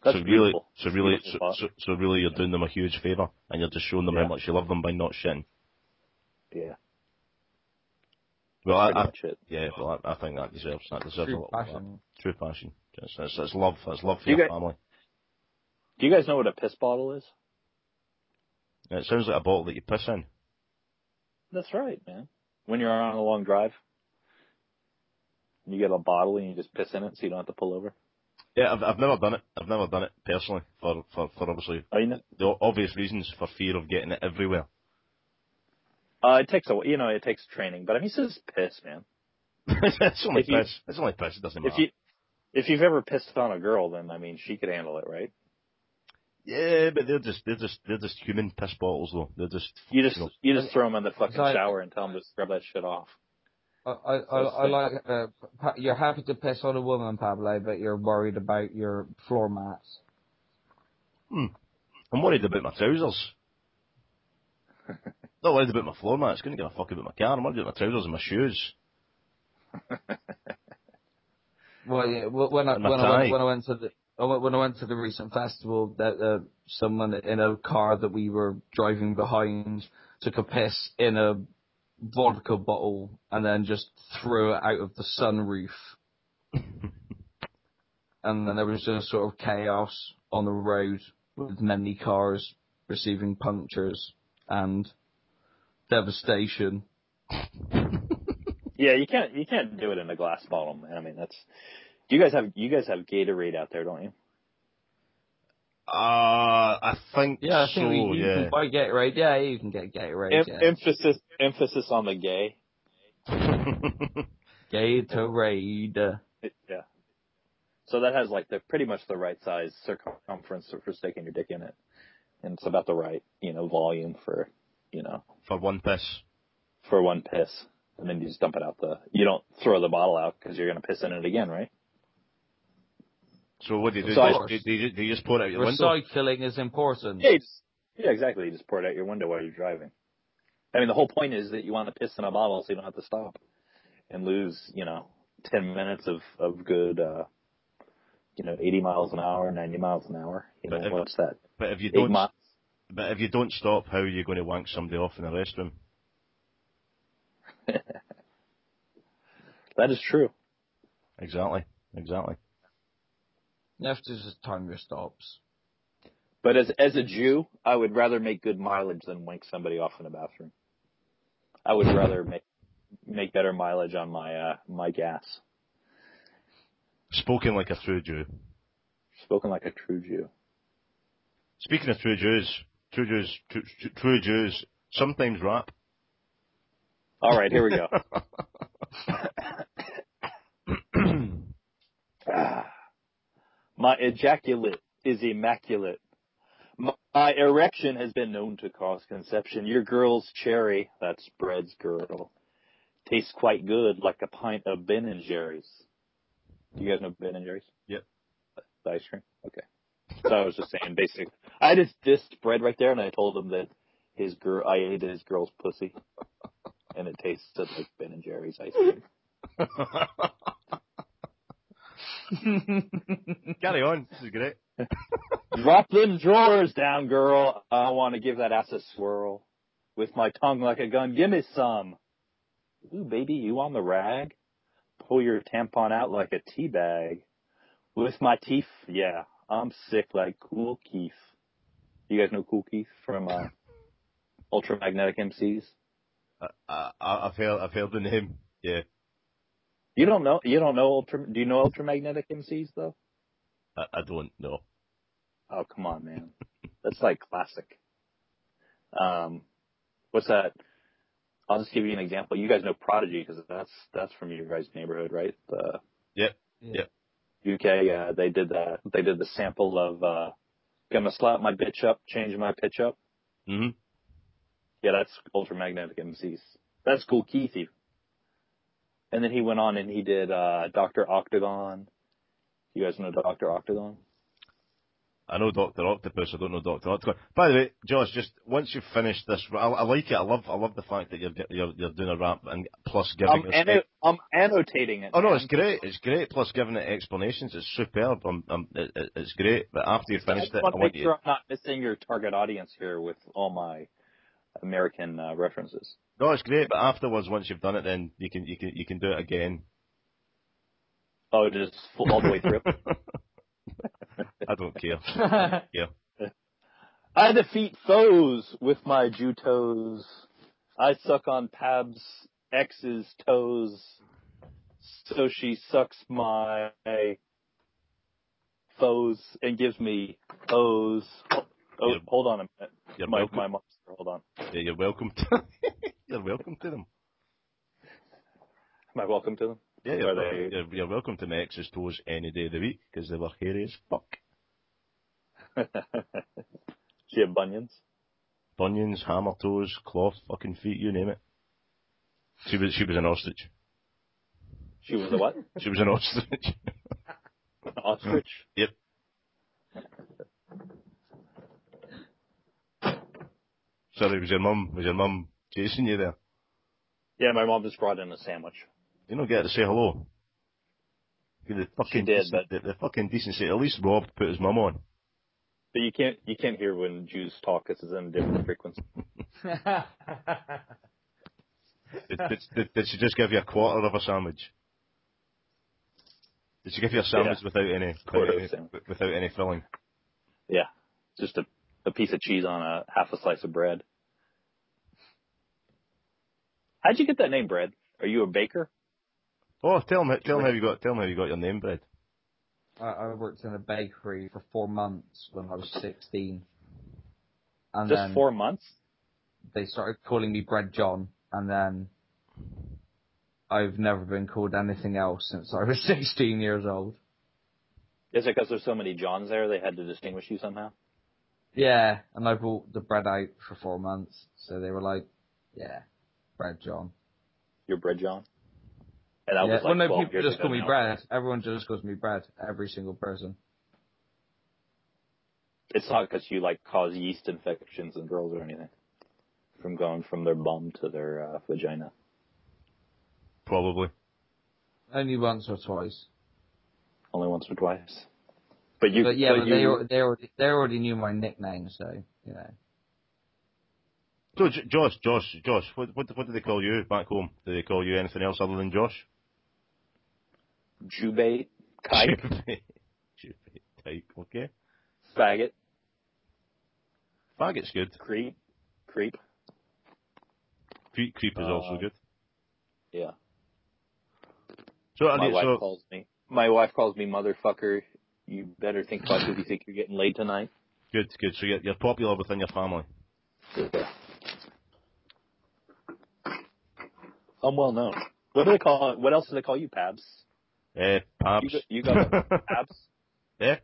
That's so really, beautiful. so really, so, so, so really, you're doing them a huge favour, and you're just showing them Yeah. how much you love them by not shitting. Yeah. Well, I, I, much it. yeah, well, I, I think that deserves that deserves a True little bit of passion. True passion. It's, it's, it's love. It's love for You your get- family. Do you guys know what a piss bottle is? It sounds like a bottle that you piss in. That's right, man. When you're on a long drive, you get a bottle and you just piss in it so you don't have to pull over. Yeah, I've, I've never done it. I've never done it personally for, for, for obviously Oh, you know, the obvious reasons for fear of getting it everywhere. Uh, it takes a, you know, it takes training, but I mean, it's just piss, man. [LAUGHS] it's only If you- piss. It's only piss. It doesn't matter. If you, if you've ever pissed on a girl, then I mean, she could handle it, right? Yeah, but they're just they're just they're just human piss bottles though. They're just You just, know. you just throw them in the fucking Sorry. shower and tell them to scrub that shit off. I, I, I, I like. Uh, you're happy to piss on a woman, Pablo, but you're worried about your floor mats. Hmm. I'm worried about my trousers. [LAUGHS] Not worried about my floor mats. Couldn't give a fuck about my car. I'm worried about my trousers and my shoes. [LAUGHS] Well, yeah. When I when I went when I went to the when I went to the recent festival, that uh, someone in a car that we were driving behind took a piss in a vodka bottle and then just threw it out of the sunroof. [LAUGHS] and then there was just a sort of chaos on the road with many cars receiving punctures and devastation. [LAUGHS] Yeah, you can't, you can't do it in a glass bottle, man. I mean, that's, do you guys have, you guys have Gatorade out there, don't you? Uh, I think Yeah, I so. think we, you yeah. can buy Gatorade. Yeah, you can get Gatorade. Em- yeah. Emphasis, emphasis on the gay. [LAUGHS] Gatorade. Yeah. So that has like the pretty much the right size circumference for sticking your dick in it, and it's about the right you know volume for you know For one piss. for one piss, and then you just dump it out the. You don't throw the bottle out because you're gonna piss in it again, right? So what do you do? So Do I- you, do, you, do you just pour it out your window? Recycling is important. Yeah, you just, yeah, exactly. You just pour it out your window while you're driving. I mean, the whole point is that you want to piss in a bottle so you don't have to stop and lose, you know, 10 minutes of, of good, uh, you know, 80 miles an hour, 90 miles an hour. You know, if- what's that? But if you don't, miles. But if you don't stop, how are you going to wank somebody off in the restroom? [LAUGHS] That is true. Exactly. Exactly. You have just time your stops. But as, as a Jew, I would rather make good mileage than wank somebody off in a bathroom. I would rather [LAUGHS] make, make better mileage on my, uh, my gas. Spoken like a true Jew. Spoken like a true Jew. Speaking of true Jews, true Jews, true, Jews sometimes rap. All right, here we go. [LAUGHS] [COUGHS] My ejaculate is immaculate. My, my erection has been known to cause conception. Your girl's cherry, that's bread's girl, tastes quite good like a pint of Ben and Jerry's. Do you guys know Ben and Jerry's? Yep. The ice cream? Okay. So I was just saying basic. I just dissed bread right there and I told him that his girl, I ate his girl's pussy and it tasted like Ben and Jerry's ice cream. [LAUGHS] Carry on. This is great. [LAUGHS] Drop them drawers down, girl. I want to give that ass a swirl. With my tongue like a gun, give me some. Ooh, baby, you on the rag? Pull your tampon out like a tea bag. With my teeth, yeah, I'm sick like Kool Keith. You guys know Kool Keith from uh, Ultramagnetic MCs? I, I, I've heard, I've heard the name. Yeah. You don't know? You don't know Ultra? Do you know Ultramagnetic MCs though? I, I don't know. Oh, come on, man. [LAUGHS] That's like classic. Um, what's that? I'll just give you an example. You guys know Prodigy because that's that's from your guys' neighborhood, right? The Yep. Yeah. UK. Uh, they did that. They did the sample of uh, "Gonna slap my bitch up, change my pitch up." hmm Yeah, that's Ultramagnetic MCs. That's cool, Keithy. And then he went on and he did uh, Doctor Octagon. You guys know Doctor Octagon? I know Doctor Octopus. I don't know Doctor Octopus. By the way, Josh, just once you've finished this, I, I like it. I love, I love the fact that you're you're, you're doing a rap and plus giving I'm, anno- I'm annotating it. Oh no, man. it's great. It's great. Plus giving it explanations. It's superb. I'm, I'm, it, it- it's great. But after you I finished just it, I want to make you. sure I'm not missing your target audience here with all my American uh, references. No, it's great. But afterwards, once you've done it, then you can, you can, you can do it again. Oh, just all the way through. [LAUGHS] [LAUGHS] I don't care. [LAUGHS] Yeah. I defeat foes with my Jew toes. I suck on Pab's ex's toes. So she sucks my foes and gives me O's. Oh, Yeah. hold on a minute. You're My, welcome. my monster, hold on. Yeah, you're welcome to. [LAUGHS] you're welcome to them. Am I welcome to them? Yeah, you're, they- you're, you're welcome to ex's toes any day of the week because they were hairy as fuck. [LAUGHS] she have bunions? Bunions, hammer toes, cloth, fucking feet, you name it. She was, she was an ostrich. She was a what? [LAUGHS] She was an ostrich. [LAUGHS] Ostrich? Yep. Sorry, was your mum, was your mum chasing you there? Yeah, my mom just brought in a sandwich. You don't get to say hello. Give The fucking did, decent- the, the fucking decency. At least Rob put his mum on. But you can't you can't hear when Jews talk because it's in a different frequency. [LAUGHS] [LAUGHS] Did, did, did, did she just give you a quarter of a sandwich? Did she give you a sandwich without any without any, without any filling? Yeah, just a a piece of cheese on a half a slice of bread. How'd you get that name, bread? Are you a baker? Oh, tell me, tell me how you got, tell me how you got your name, Brad. I, I worked in a bakery for four months when I was 16. And Just four months? they started calling me Bread John, and then I've never been called anything else since I was [LAUGHS] 16 years old. Is it because there's so many Johns there? They had to distinguish you somehow. Yeah, and I brought the bread out for four months, so they were like, yeah, bread John. Your bread John. And that yeah. was like well, no, people just ago call me now. bread. Everyone just calls me Brad. Every single person. It's not because you like cause yeast infections in girls or anything from going from their bum to their uh, vagina. Probably. Only once or twice. Only once or twice. But you, but yeah, but they, you, al- they already they already knew my nickname, so you know. So, Josh, Josh, Josh, what, what, what do they call you back home? Do they call you anything else other than Josh? Jubate, kike, Stupid type, okay. faggot, Faggot's good. creep, creep. Creep, creep is also Uh, good. Yeah. So, I My wife so, calls me. My wife calls me motherfucker. You better think twice if you think you're getting laid tonight. good, good. So you're, you're popular within your family. Yeah. I'm well known. What do they call? What else do they call you, Pabs? Eh, Pabs. You got, you got Pabs? [LAUGHS] Yeah?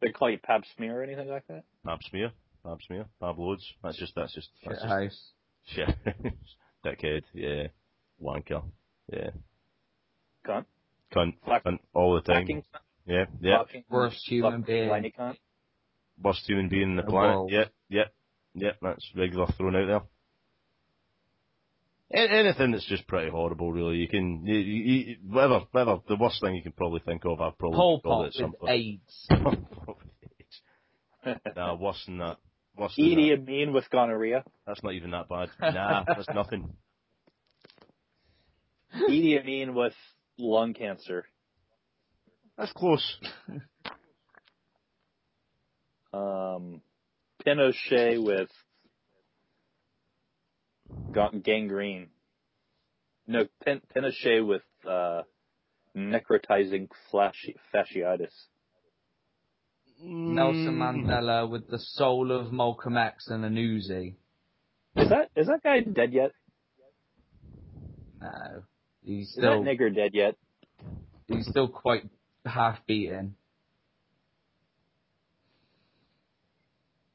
They call you Pab smear or anything like that? Pab smear. Pab smear. Pab loads. That's just, that's just, Shit that's just, house. shit. Dickhead, yeah. Wanker, yeah. Cunt. Cunt, Fuck. cunt, all the time. Fucking Yeah, yeah. fucking Worst human being. cunt. Worst human being in the The planet. world. Yeah, yeah, yeah. That's regular thrown out there. A- Anything that's just pretty horrible, really. You can, you, you, you, whatever, whatever. The worst thing you can probably think of, I've probably Pol called Pot it something. [LAUGHS] with AIDS. nah, worse than that. Worse than Idi that. Amin with gonorrhea. That's not even that bad. [LAUGHS] Nah, that's nothing. Idi Amin with lung cancer. That's close. Um, Pinochet with ga- gangrene. No, Pin- Pinochet with uh, necrotizing fasci- fasciitis. Nelson Mm. Mandela with the soul of Malcolm X and an Uzi. Is that is that guy dead yet? No, he's still Is that nigger dead yet? he's still quite half beaten.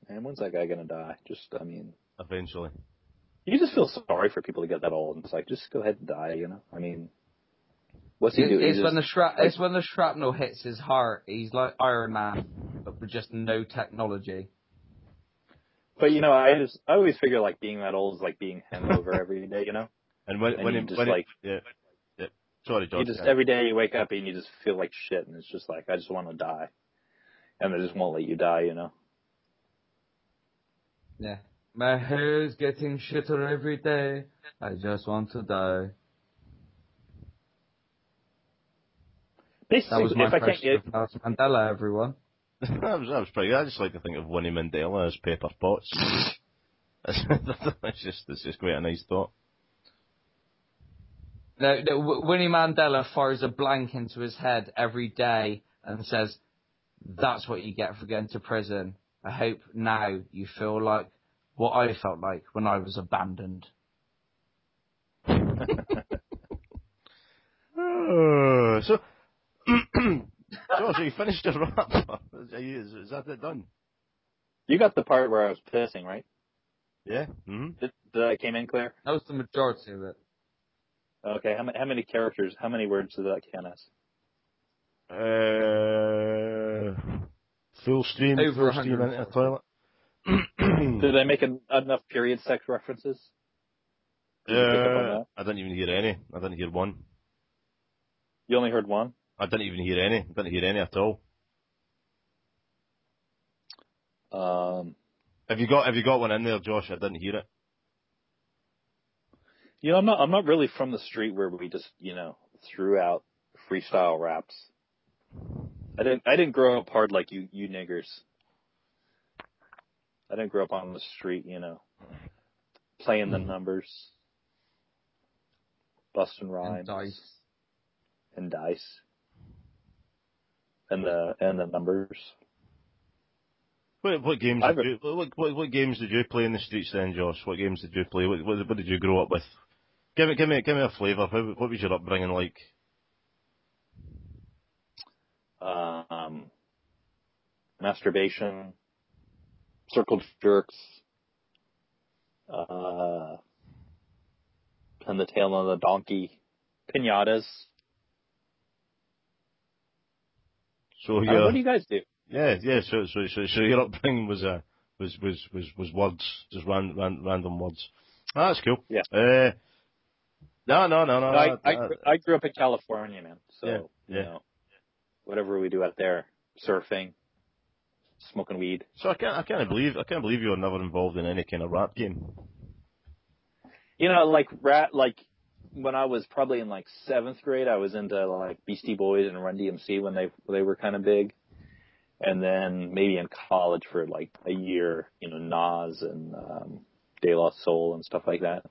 And when's that guy gonna die? Just, I mean, Eventually. You just feel sorry for people to get that old. And it's like, just go ahead and die, you know? I mean, what's he It- do? He it's just- when the shrap- it's when the shrapnel hits his heart. He's like Iron Man, but with just no technology. But you know, I just, I always figure like being that old is like being hungover [LAUGHS] every day, you know? And when, And when, you it, just when like- it, yeah, yeah. Sorry, You just yeah. every day you wake up and you just feel like shit, and it's just like I just want to die, and they just won't let you die, you know. Yeah. My hair's getting shitter every day. I just want to die. Basically, That was my if I can't impression get, of Nelson Mandela, everyone. [LAUGHS] that was that was pretty good. I just like to think of Winnie Mandela as Pepper Potts. [LAUGHS] it's just it's just quite a nice thought. No, no, Winnie Mandela fires a blank into his head every day and says, "That's what you get for going to prison. I hope now you feel like what I felt like when I was abandoned." Uh, [LAUGHS] so, [CLEARS THROAT] Josh, [LAUGHS] are you finished your wrap? Are you, is, is that it done? you got the part where I was pissing, right? Yeah. hmm Did, did I came in clear? That was the majority of it. Okay, how many, how many characters, how many words did that count as? Uh, full stream, Over full stream 140. into the toilet. [CLEARS THROAT] Did I make en- enough period sex references? Did you pick up on Uh. I didn't even hear any. I didn't hear one. You only heard one? I didn't even hear any. I didn't hear any at all. Um, Have you got Have you got one in there, Josh? I didn't hear it. you know, I'm not, I'm not really from the street where we just, you know, threw out freestyle raps. I didn't, I didn't grow up hard like you, you niggers. I didn't grow up on the street, you know, playing the numbers, busting rhymes, And dice. and dice, and the and the numbers. What, what games I've- did you what, what what games did you play in the streets then, Josh? What games did you play? What what, what did you grow up with? Give me give me give me a flavour. What was your upbringing like? um, masturbation, circle jerks, uh, pin the tail on the donkey, pinatas. So Uh, yeah, what do you guys do? yeah, yeah. So, so, so, so your upbringing was uh, was was was was words, just ran, ran, random words. Ah, that's cool. Yeah. Uh, no, no, no, no. I, no, I, no. I grew up in California, man. So, Yeah, you know, whatever we do out there, surfing, smoking weed. So I can't, I can't believe, I can't believe you were never involved in any kind of rap game. You know, like rat, like when I was probably in like seventh grade, I was into like Beastie Boys and Run DMC when they they were kind of big, and then maybe in college for like a year, you know, Nas and um, De La Soul and stuff like that.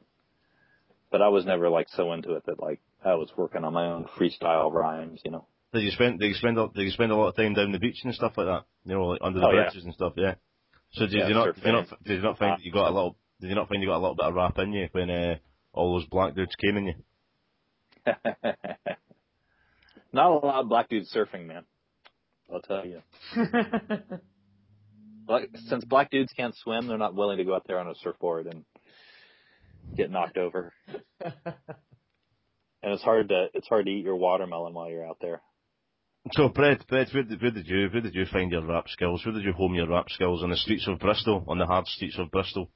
But I was never like so into it that like I was working on my own freestyle rhymes, you know. Did you spend, did you spend, a- did you spend a lot of time down the beach and stuff like that? You know, like under the Oh, yeah. bridges and stuff. Yeah. So did Yeah, you not, did you not, did you not find that you got a little, did you not find you got a little bit of rap in you when uh, all those black dudes came in you? [LAUGHS] Not a lot of black dudes surfing, man. I'll tell you. [LAUGHS] Like, since black dudes can't swim, they're not willing to go out there on a surfboard and get knocked over. [LAUGHS] And it's hard to it's hard to eat your watermelon while you're out there. So, Brett, Brett, where did, where did you, where did you find your rap skills? Where did you home your rap skills? On the streets of Bristol, on the hard streets of Bristol.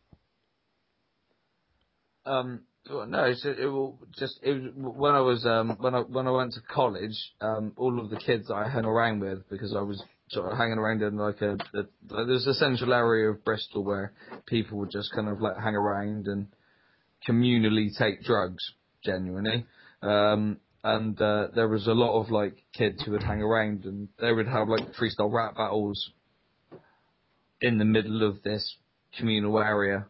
Um, well, no, it's, it will just it when I was um when I when I went to college, um, all of the kids I hung around with because I was sort of hanging around in like a, a there's a central area of Bristol where people would just kind of like hang around and communally take drugs, genuinely. Um, and uh, there was a lot of like kids who would hang around and they would have like freestyle rap battles in the middle of this communal area.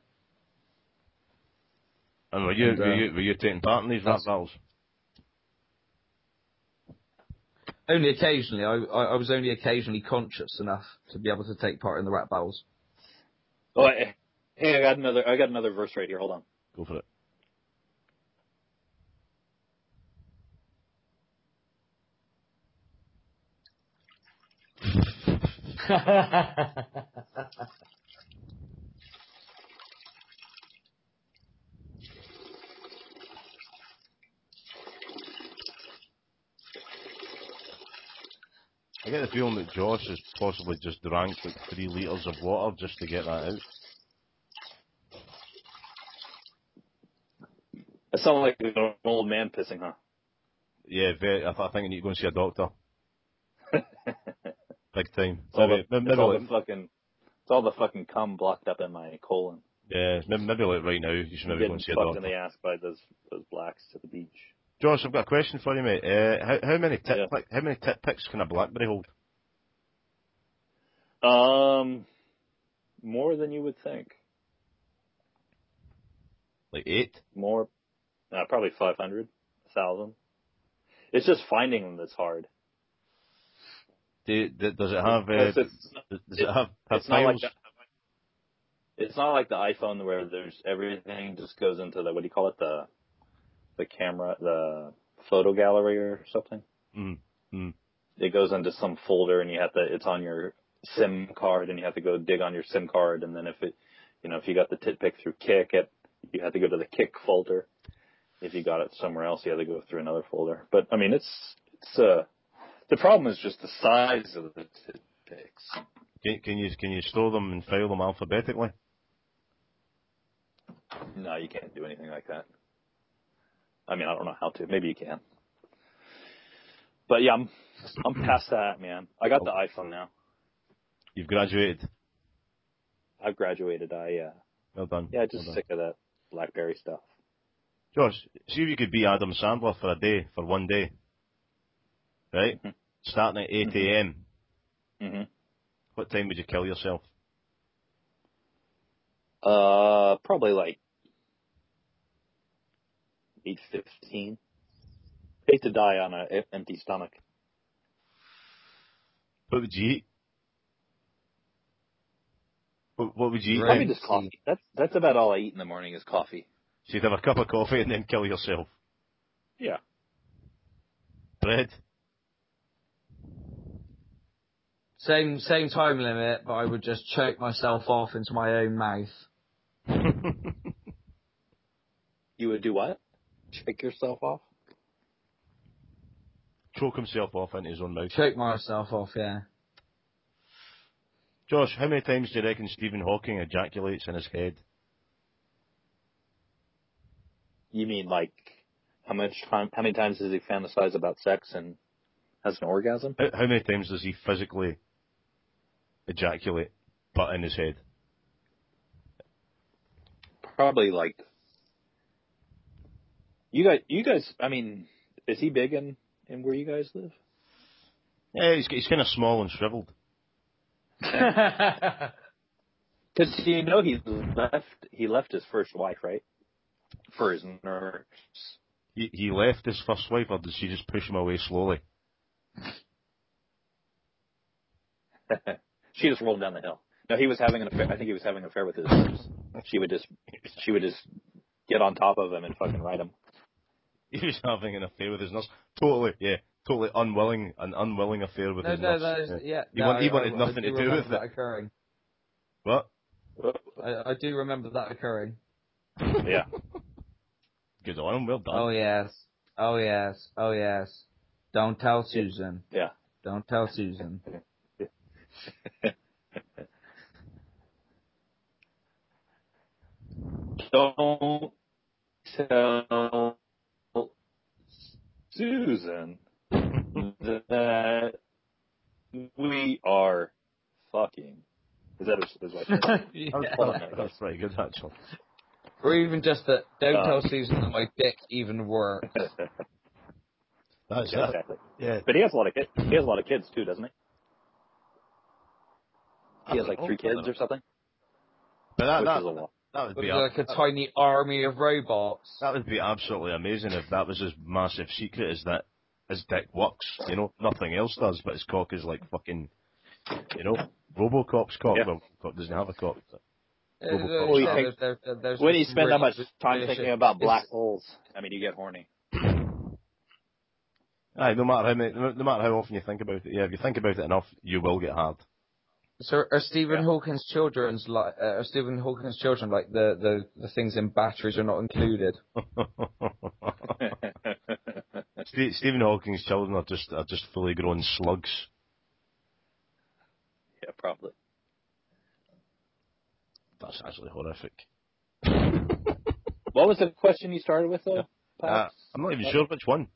And were you, And, uh, were you, were you taking part in these rap battles? Only occasionally. I, I, I was only occasionally conscious enough to be able to take part in the rap battles. Oh, hey, hey, I got another I got another verse right here. Hold on. Go for it. I get the feeling that Josh has possibly just drank like three litres of water just to get that out. That sounds like an old man pissing, huh? Yeah, very, I, th- I think I need to go and see a doctor. [LAUGHS] Big time. It's all, the, maybe, it's all like, the fucking it's all the fucking cum blocked up in my colon. yeah, maybe, maybe like right now, you should maybe go and see a fucked in doctor. the ass by those those blacks to the beach. Josh, I've got a question for you, mate. Uh, how, how many tit Yeah. pic- how many tit pics can a BlackBerry hold? Um, more than you would think. Like eight? More, uh, probably five hundred, thousand. It's just finding them that's hard. Do, do, does it have? Uh, does it have, have it's not like files? the, it's not like the iPhone where there's everything just goes into the what do you call it the the camera the photo gallery or something. Mm, mm. It goes into some folder and you have to it's on your SIM card and you have to go dig on your SIM card and then if it you know if you got the tit pic through Kik it you have to go to the Kik folder. If you got it somewhere else you have to go through another folder. But I mean it's it's uh the problem is just the size of the pics. Can, can you can you store them and file them alphabetically? No, you can't do anything like that. I mean, I don't know how to. Maybe you can. But yeah, I'm I'm past that, man. I got the iPhone now. You've graduated. I've graduated. I uh Well done. yeah, just Well done. sick of that BlackBerry stuff. Josh, see if you could be Adam Sandler for a day, for one day. Right? Mhm. Starting at 8 Mhm. a.m. hmm What time would you kill yourself? Uh, probably like eight fifteen. Hate to die on an empty stomach. What would you eat? What, what would you eat? Probably just coffee. That's that's about all I eat in the morning is coffee. So you'd have a cup of coffee and then kill yourself. Yeah. Bread? Same same time limit, but I would just choke myself off into my own mouth. [LAUGHS] You would do what? Choke yourself off? Choke himself off into his own mouth. Choke myself off, yeah. Josh, how many times do you reckon Stephen Hawking ejaculates in his head? You mean like how much time? How many times does he fantasize about sex and has an orgasm? How, how many times does he physically ejaculate, but in his head? Probably like. You guys, you guys. I mean, is he big in in where you guys live? Yeah, he's, he's kind of small and shriveled. [LAUGHS] Because you know he left he left his first wife, right? For his nurse. He, he left his first wife, or did she just push him away slowly? [LAUGHS] she just rolled down the hill. No, he was having an affair. I think he was having an affair with his nurse. She would just she would just get on top of him and fucking ride him. [LAUGHS] He was having an affair with his nurse. Totally, yeah, totally unwilling, an unwilling affair with no, his no, nurse. no, yeah. yeah. He, no, want, he I- wanted I- nothing I to do do with that it. occurring. What? I, I do remember that occurring. [LAUGHS] Yeah. Good on him, well done. Oh yes. Oh yes. Oh yes. Don't tell Susan. Yeah. Don't tell Susan. Don't tell Susan that we are fucking. Is that a, is that [LAUGHS] Yeah. That's, Hold that's, minute, that's pretty good, actually. Or even just that. Don't Uh, tell Susan that my dick even works. [LAUGHS] That's yeah, it. exactly. Yeah. But he has a lot of kids. He has a lot of kids too, doesn't he? He has like three kids or something, But that, which that, is a lot. that would Looks be like a ab- tiny army of robots. that would be absolutely amazing if that was his massive secret is that his dick works. You know, nothing else does, but his cock is like fucking, you know, Robocop's cock. Yeah. Well, cock doesn't have a cock. but- Uh, Well, you think- there- there- there's When you spend that much time delicious- thinking about black it's- holes, I mean, you get horny. Aye, no matter how many, no no matter how often you think about it, yeah, if you think about it enough, you will get hard. So are Stephen Yeah. Hawking's children's like uh, are Stephen Hawking's children like the, the, the things in batteries are not included? [LAUGHS] [LAUGHS] Ste- Stephen Hawking's children are just are just fully grown slugs. yeah, probably. That's actually horrific. [LAUGHS] What was the question you started with, though? Uh, I'm not even sure which one.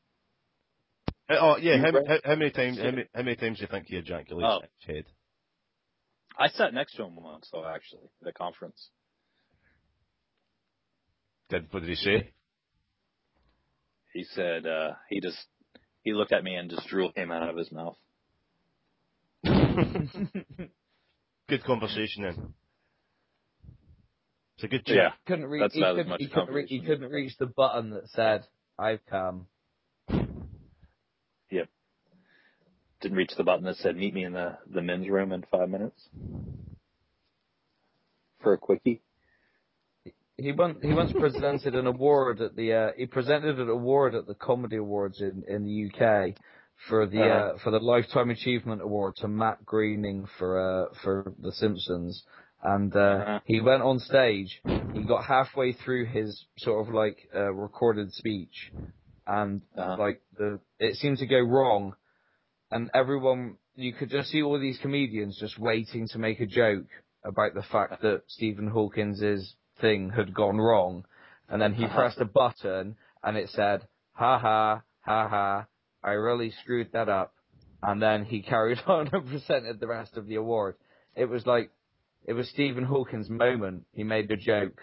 Uh, oh yeah, how, how, how many times how many, how many times do you think he ejaculates Oh. his head? I sat next to him once, though, actually, at a conference. Did what did he say? He said uh, he just he looked at me and just drool came out of his mouth. [LAUGHS] Good conversation then. It's a good chat. Yeah. couldn't reach. That's He about couldn't, much he, couldn't re- he couldn't reach the button that said "I've come." Didn't reach the button that said "Meet me in the the men's room in five minutes" for a quickie. He once he once presented an award at the uh, he presented an award at the Comedy Awards in, in the UK for the Uh-huh. uh, for the Lifetime Achievement Award to Matt Groening for uh, for The Simpsons, and uh, Uh-huh. he went on stage. He got halfway through his sort of like uh, recorded speech, and Uh-huh. like the it seemed to go wrong, and everyone you could just see all these comedians just waiting to make a joke about the fact that Stephen Hawkins' thing had gone wrong, and then he Uh-huh. pressed a button and it said, "Ha ha ha ha, I really screwed that up," and then he carried [LAUGHS] on and presented the rest of the award. It was like it was Stephen Hawkins' moment. He made a joke,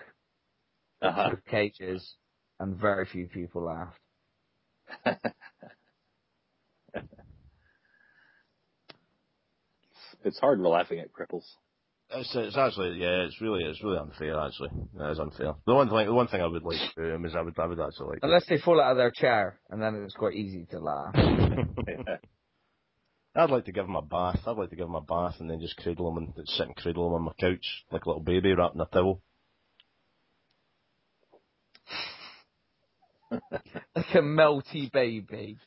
Uh-huh. cages, and very few people laughed. [LAUGHS] it's hard laughing at cripples. It's, it's actually yeah, it's really it's really unfair actually. That is unfair. The one thing the one thing I would like to do um, is I would I would actually like to Unless they fall out of their chair, and then it's quite easy to laugh. [LAUGHS] I'd like to give him a bath. I'd like to give him a bath and then just cradle him and sit and cradle him on my couch like a little baby wrapped in a towel. [LAUGHS] like a melty baby.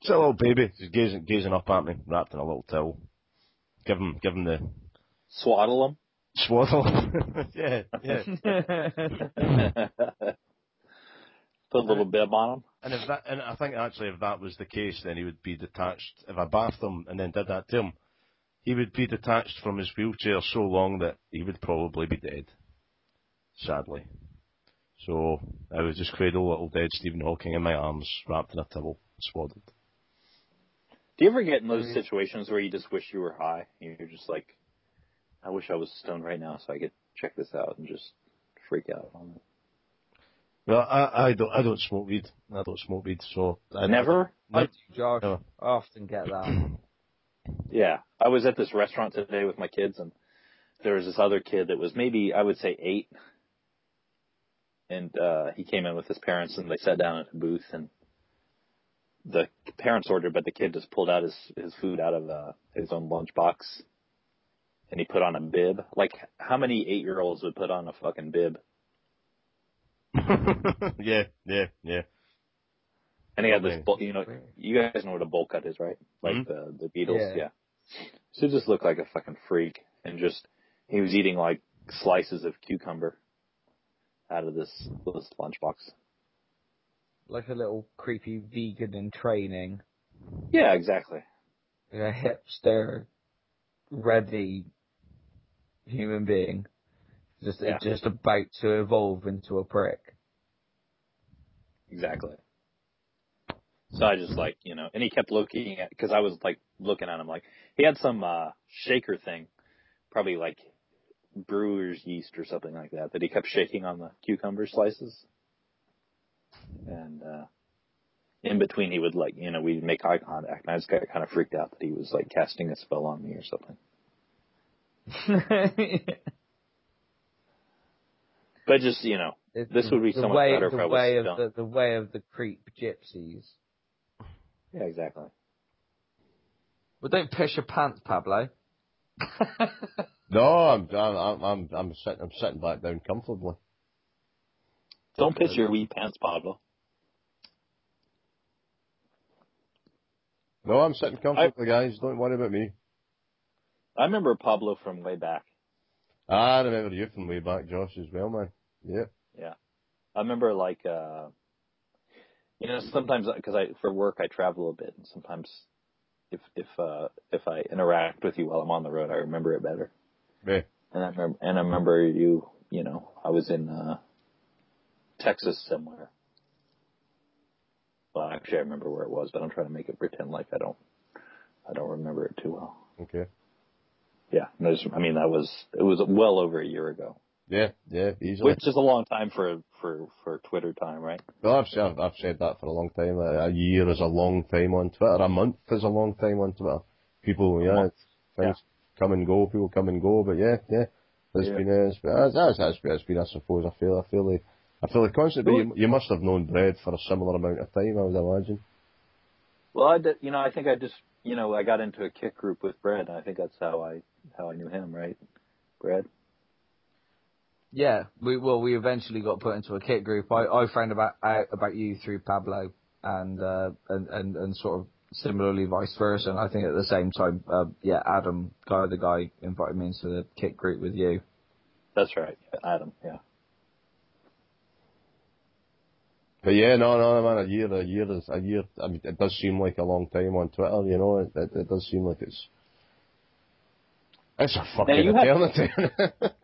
It's a little baby just gazing gazing up at me, wrapped in a little towel. Give him give him the Swaddle him. swaddle. [LAUGHS] yeah, yeah. [LAUGHS] Put a little bib on him. And if that, and I think actually if that was the case, then he would be detached. If I bathed him and then did that to him, he would be detached from his wheelchair so long that he would probably be dead. Sadly. So I would just cradle little dead Stephen Hawking in my arms, wrapped in a towel, swaddled. Do you ever get in those Mhm. situations where you just wish you were high? You're just like, I wish I was stoned right now so I could check this out and just freak out on it. Well, I, I don't I don't smoke weed. I don't smoke weed, so I Never? I do, Josh. No. I often get that. [CLEARS THROAT] Yeah. I was at this restaurant today with my kids and there was this other kid that was maybe, I would say eight. And, uh, he came in with his parents and they sat down at a booth and the parents ordered, but the kid just pulled out his, his food out of, uh, his own lunchbox and he put on a bib. Like, how many eight year olds would put on a fucking bib? [LAUGHS] yeah, yeah, yeah. And he had this, Okay. bowl, you know, you guys know what a bowl cut is, right? Like Mhm. the the Beatles, Yeah. yeah. So he just looked like a fucking freak, and just he was eating like slices of cucumber out of this this lunchbox. Like a little creepy vegan in training. Yeah, exactly. A hipster, ready human being. Just Yeah. just about to evolve into a prick. Exactly. So I just like, you know, and he kept looking at, cause I was like looking at him like, he had some, uh, shaker thing, probably like brewer's yeast or something like that, that he kept shaking on the cucumber slices. And, uh, in between he would like, you know, we'd make eye contact and I just got kind of freaked out that he was like casting a spell on me or something. [LAUGHS] But just, you know, It's This would be the so much way, better if the I was way of the, the way of the creep gypsies. yeah, exactly. Well, don't piss your pants, Pablo. [LAUGHS] No, I'm I'm I'm I'm sitting I'm sitting back down comfortably. Don't piss your wee pants, Pablo. No, I'm sitting comfortably, guys. Don't worry about me. I remember Pablo from way back. I remember you from way back, Josh, as well, man. Yeah. Yeah. I remember like, uh, you know, sometimes because I for work I travel a bit, and sometimes if if uh if I interact with you while I'm on the road, I remember it better. Yeah. And I remember, and I remember you, you know, I was in uh Texas somewhere. Well, actually, I remember where it was, but I'm trying to make it pretend like I don't, I don't remember it too well. Okay. Yeah, no, I mean that was it was well over a year ago, Yeah, yeah, easily. which is a long time for for for Twitter time, right? Well, I've said, I've said that for a long time. A, a year is a long time on Twitter. A month is a long time on Twitter. People, yeah, things come and go. People come and go. But yeah, yeah, it's Yeah. been, uh, it's been, it's, it's, it's been, it's been, I suppose, a fairly, a fairly, a fairly constant. But you, you must have known Bread for a similar amount of time, I would imagine. Well, I did, you know, I think I just, you know, I got into a Kik group with Brad, and I think that's how I how I knew him, right? Brad. Yeah, we well we eventually got put into a Kik group. I, I found about out about you through Pablo, and uh, and, and and sort of similarly vice versa. And I think at the same time, uh, yeah, Adam, guy the guy invited me into the Kik group with you. That's right, Adam. Yeah. But yeah, no, no, man, a year, a year is a year. I mean, it does seem like a long time on Twitter. You know, it, it, it does seem like it's. It's a fucking you have- eternity. [LAUGHS]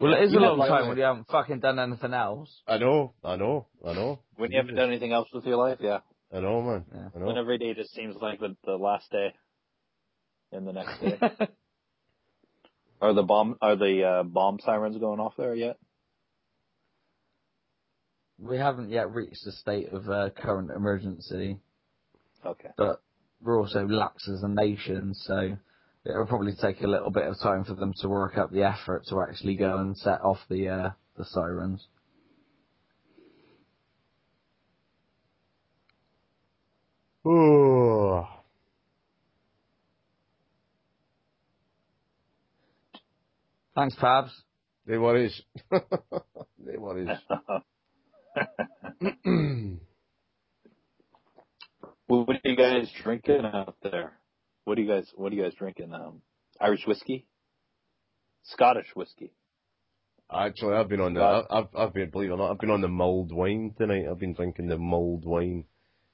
Well, it is You a have long like- time when you haven't fucking done anything else. I know, I know, I know. When you haven't done anything else with your life, yeah. I know, man. Yeah. I know. When every day just seems like the, the last day, and the next day. [LAUGHS] are the bomb are the uh, bomb sirens going off there yet? We haven't yet reached the state of uh, current emergency, Okay. but we're also lax as a nation, so it'll probably take a little bit of time for them to work up the effort to actually go and set off the uh, the sirens. Oh. Thanks, Pabs. No worries. [LAUGHS] no worries. what [LAUGHS] [CLEARS THROAT] are you guys drinking out there? What do you guys What are you guys drinking? Um, Irish whiskey, Scottish whiskey. Actually, I've been on the, I've, I've been, believe it or not, I've been on the mulled wine tonight. I've been drinking the mulled wine.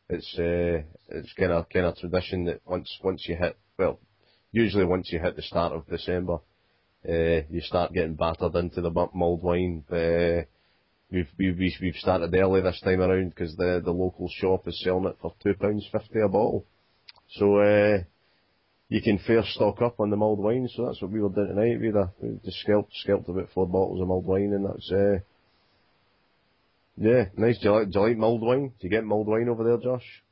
It's, uh, it's kind of, kind of tradition that once, once you hit, well, usually once you hit the start of December, uh, you start getting battered into the mulled wine. Uh, we've, we've, we've we've started early this time around because the, the local shop is selling it for £2.50 a bottle. So, uh, you can fair stock up on the mulled wine, so that's what we were doing tonight. We a, we just scalped, scalped about four bottles of mulled wine, and that's, uh, yeah, nice. Do you like, do you like mulled wine? Do you get mulled wine over there, Josh?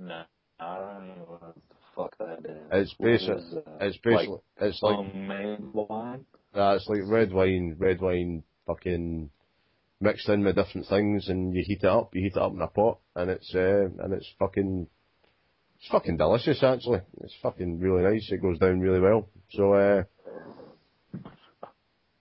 No, I don't know what the fuck that is. It's What basic- is, uh, It's basically, it's like, homemade wine. Uh, it's like red wine, red wine fucking mixed in with different things, and you heat it up, you heat it up in a pot, and it's, uh, and it's fucking, it's fucking delicious actually. It's fucking really nice. It goes down really well. So, uh,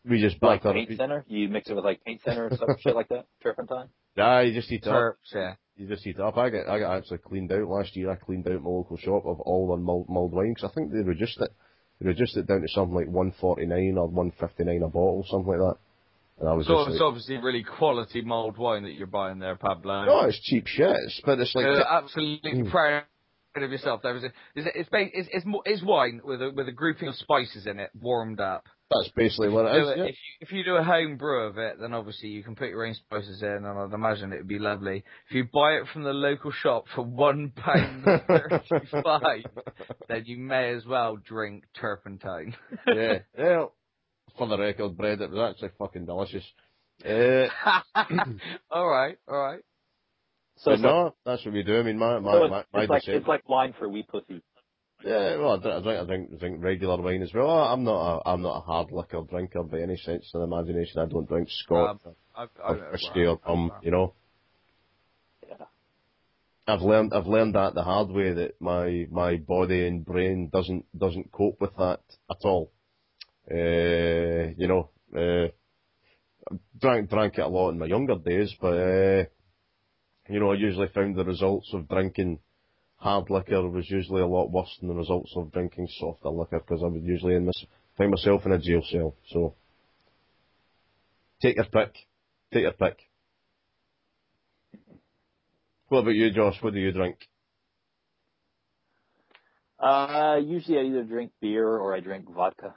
we just Like paint our, thinner? You mix it with like paint thinner or some [LAUGHS] shit like that? Turpentine? Nah, you just heat it up. Yeah. You just heat it up. I get, I got actually cleaned out last year. I cleaned out my local shop of all the mulled, mulled wine because I think they reduced it. Reduced it down to something like 149 or 159 a bottle, something like that. And I was So it's like, obviously really quality mulled wine that you're buying there, Pablo. no, it's cheap shit. But it's like, You're absolutely Mm. proud of yourself. There is it's, it's, it's, it's, it's wine with a with a grouping of spices in it, warmed up. That's basically what it Do is. it- Yeah. If you if you do a home brew of it, then obviously you can put your own spices in, and I'd imagine it would be lovely. If you buy it from the local shop for one pound thirty-five, [LAUGHS] then you may as well drink turpentine. yeah. [LAUGHS] Yeah. For the record, bread, it was actually fucking delicious. Uh, [LAUGHS] all right, all right. So but it's like, no, that's what we do. I mean, my, my, so my, it's, my it's like it's like wine for wee pussy. Yeah, well, I drink, I drink, I drink, drink regular wine as well. I'm not a, I'm not a hard liquor drinker by any sense of the imagination. I don't drink Scotch Um, I've, or I've, whiskey or rum, you know. Yeah. I've learned, I've learned that the hard way that my, my body and brain doesn't, doesn't cope with that at all. Uh, you know, uh, drank, drank it a lot in my younger days, but, uh, you know, I usually found the results of drinking hard liquor was usually a lot worse than the results of drinking softer liquor because I would usually find myself in a jail cell. So, take your pick. Take your pick. What about you, Josh? What do you drink? Uh, usually I either drink beer or I drink vodka.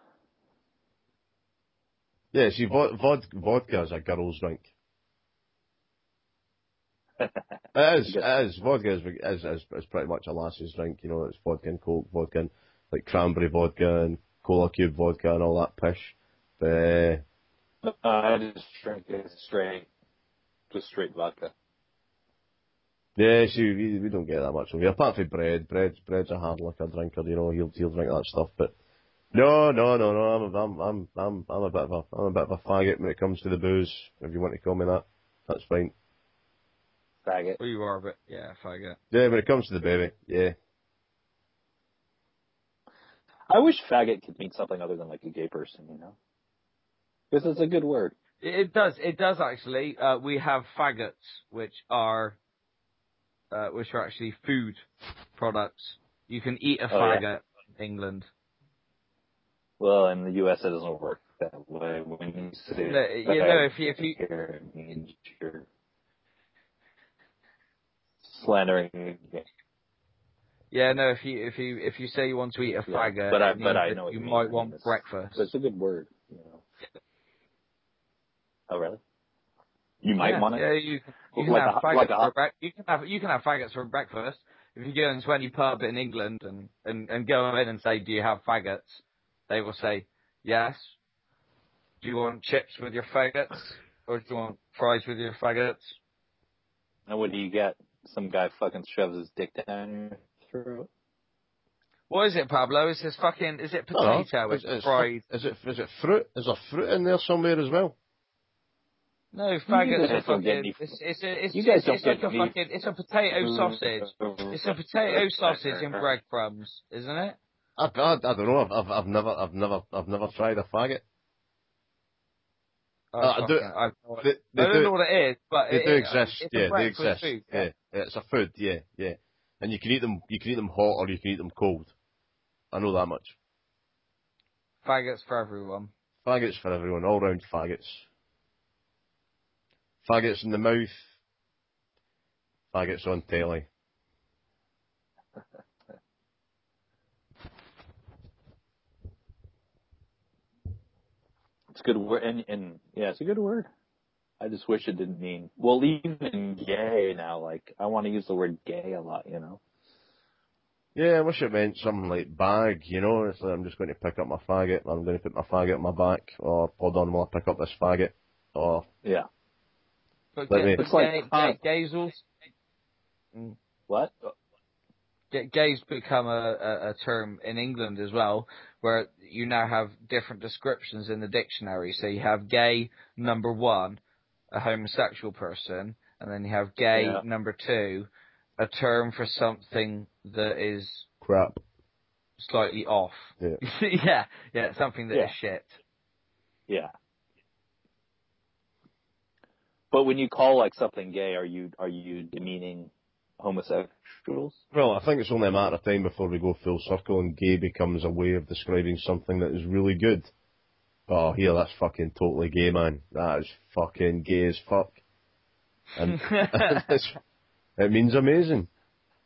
Yeah, see, vod- vodka is a girl's drink. [LAUGHS] It is, it is. Vodka is, is, is, is pretty much a lass's drink, you know, it's vodka and coke, vodka and, like, cranberry vodka and cola cube vodka and all that pish. But, uh, I just drink it straight, just straight vodka. yeah, see, we, we don't get that much over here. Apart from bread, bread, bread's a hard liquor drinker, you know, he'll, he'll drink that stuff, but, no, no, no, no, I'm, I'm, I'm, I'm, I'm a bit of a, I'm a bit of a faggot when it comes to the booze, if you want to call me that. That's fine. Faggot. Well, you are, but yeah, faggot. Yeah, when it comes to the baby, yeah. I wish faggot could mean something other than like a gay person, you know? Because it's a good word. It, it does. It does actually. Uh, we have faggots, which are, uh, which are actually food products. You can eat a Oh, yeah. faggot in England. Well, in the U.S. it doesn't work that way. When you say No, you know, if you- if you- here, it means you're slandering. Yeah, no. If you if you if you say you want to eat a Yeah, faggot, but I- but I know you might want it's- breakfast. It's a good word, you know. Oh, really? You might yeah, want it. Yeah, you, you can Like have a- faggots like a for hot- bre- you can have you can have faggots for breakfast. If you go into any pub in England and, and, and go in and say, "Do you have faggots?" They will say, "Yes." Do you want chips with your faggots, or do you want fries with your faggots? And what do you get? Some guy fucking shoves his dick down your throat. What is it, Pablo? Is this fucking? Is it I don't know. potato? Is, Is fried? is it is it fruit? Is there fruit in there somewhere as well? No, You faggots are fucking. It's it's a, it's, You guys it's, don't it's like get a fucking. It's a potato sausage. It's a potato sausage in breadcrumbs, isn't it? I, I, I don't know. I've, I've I've never I've never I've never tried a faggot. Oh, Uh, I do- fucking- I, I They, they don't do, know what it is, but they it, do it- exist. It's a Yeah, they exist. Food, yeah. yeah, it's a food. Yeah, yeah. And you can eat them. You can eat them hot or you can eat them cold. I know that much. Faggots for everyone. Faggots for everyone, all round faggots. Faggots in the mouth. Faggots on telly. It's a good word, and, and yeah, it's a good word. I just wish it didn't mean well, even gay now. Like I want to use the word gay a lot, you know. Yeah, I wish it meant something like bag, you know, it's like I'm just going to pick up my faggot, I'm going to put my faggot in my back, or hold on while I pick up this faggot, or, Yeah. But Let gay, me- It's like gay, gay, gays also hmm. What? Gay's become a, a, a term in England as well, where you now have different descriptions in the dictionary. So you have gay number one, a homosexual person, and then you have gay Yeah. number two, a term for something that is crap. slightly off. Yeah. [LAUGHS] yeah, yeah, something that is Yeah. shit. Yeah. But when you call like something gay, are you are you demeaning homosexuals? Well, I think it's only a matter of time before we go full circle and gay becomes a way of describing something that is really good. Oh, here, that's fucking totally gay, man. That is fucking gay as fuck. And [LAUGHS] it means amazing.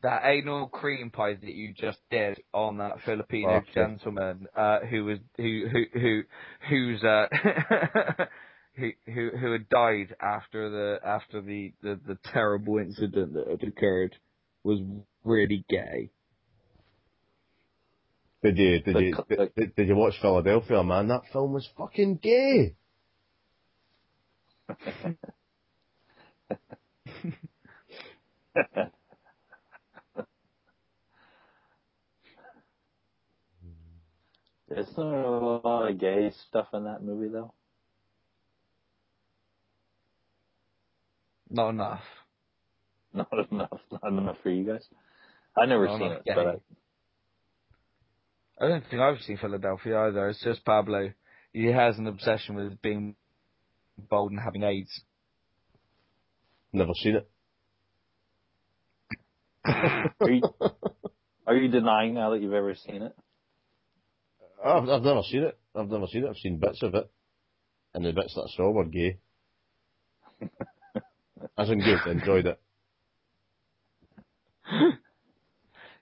that anal cream pie that you just did on that Filipino gentleman uh, who was who who who who's uh [LAUGHS] who who who had died after the after the, the the terrible incident that had occurred was really gay. Did you, did you, did, did, did you watch Philadelphia, man? That film was fucking gay. [LAUGHS] Isn't there a lot of gay stuff in that movie though? Not enough. [LAUGHS] Not enough. Not enough for you guys. I've never Not seen enough it, gay. but I, I don't think I've seen Philadelphia either. It's just Pablo. He has an obsession with being bold and having AIDS. Never seen it. are you are you denying now that you've ever seen it? I've, I've never seen it. I've never seen it. I've seen bits of it. And the bits that I saw were gay. As in good, enjoyed it. [LAUGHS]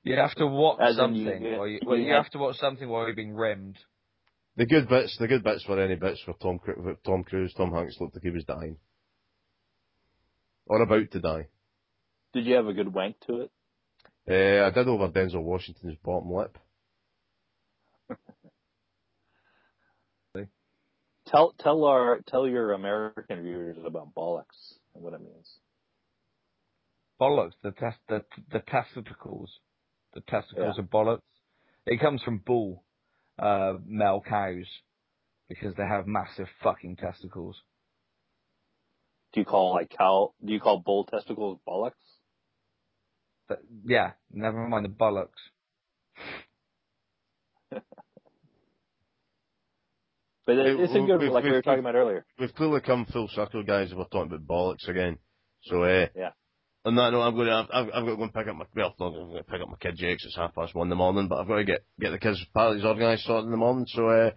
You have to watch As something. you- while you, you well, you have- have to watch something while you're being rimmed. The good bits, the good bits were any bits where Tom, Tom Cruise, Tom Hanks looked like he was dying. Or about to die. Did you have a good wank to it? Uh, I did over Denzel Washington's bottom lip. [LAUGHS] Tell tell our tell your American viewers about bollocks and what it means. Bollocks, the test, the the testicles, the testicles Yeah. are bollocks. It comes from bull, uh, male cows, because they have massive fucking testicles. Do you call like cow? Do you call bull testicles bollocks? But yeah, never mind the bollocks. [LAUGHS] But it, Hey, it's a we've- good we've- like we were we've- talking about earlier. We've clearly come full circle, guys, we're talking about bollocks again. So, uh, Yeah. On that note, I'm going to, I've, I've got to go and pick up my, well, not going to pick up my kid Jake's, it's half past one in the morning, but I've got to get, get the kids' parties organised sorted in the morning, so, uh,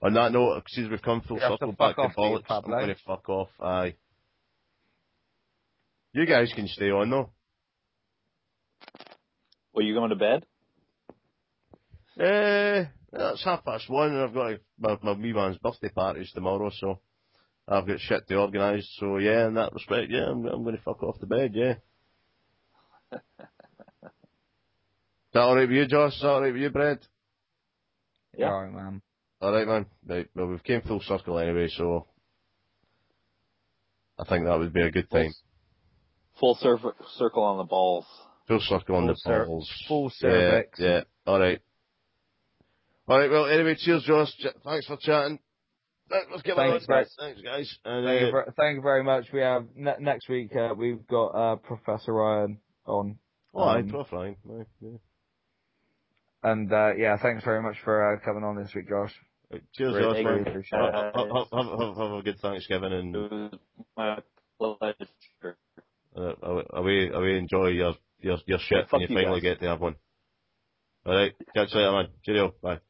on that note, since we've come full You have to circle fuck back to off, do bollocks, I'm going to fuck off, aye. You guys can stay on though. Well, you going to bed? Uh, it's half past one, and I've got a, my, my wee man's birthday parties tomorrow, so I've got shit to organise. So yeah, in that respect, yeah, I'm, I'm going to fuck off to bed. Yeah. Is that all right with you, Josh? Is that all right with you, Brad? Yeah. Alright, man. All right, man. Right. Well, we've came full circle anyway, so I think that would be a good time. Full cir- circle on the balls. Full circle on the cer- balls. full Yeah, cervix. Yeah. All right. All right. Well, anyway, cheers, Josh. Ch- Thanks for chatting. Let's get Thanks, on. guys. Thanks, guys. And, Thank you, uh, thank you very much. We have ne- next week. Uh, we've got uh, Professor Ryan on, oh, aye, Um, tough, fine. Aye, yeah. and uh, yeah, thanks very much for uh, coming on this week, Josh. Right, Cheers, Josh. thank man. you. Appreciate Have, it. have, have, have, have a good Thanksgiving and It was my pleasure. uh, away, away enjoy your, your, your shit Yeah, fuck when you you finally guys. get to have one. All right, catch you later, man. Cheerio. Bye.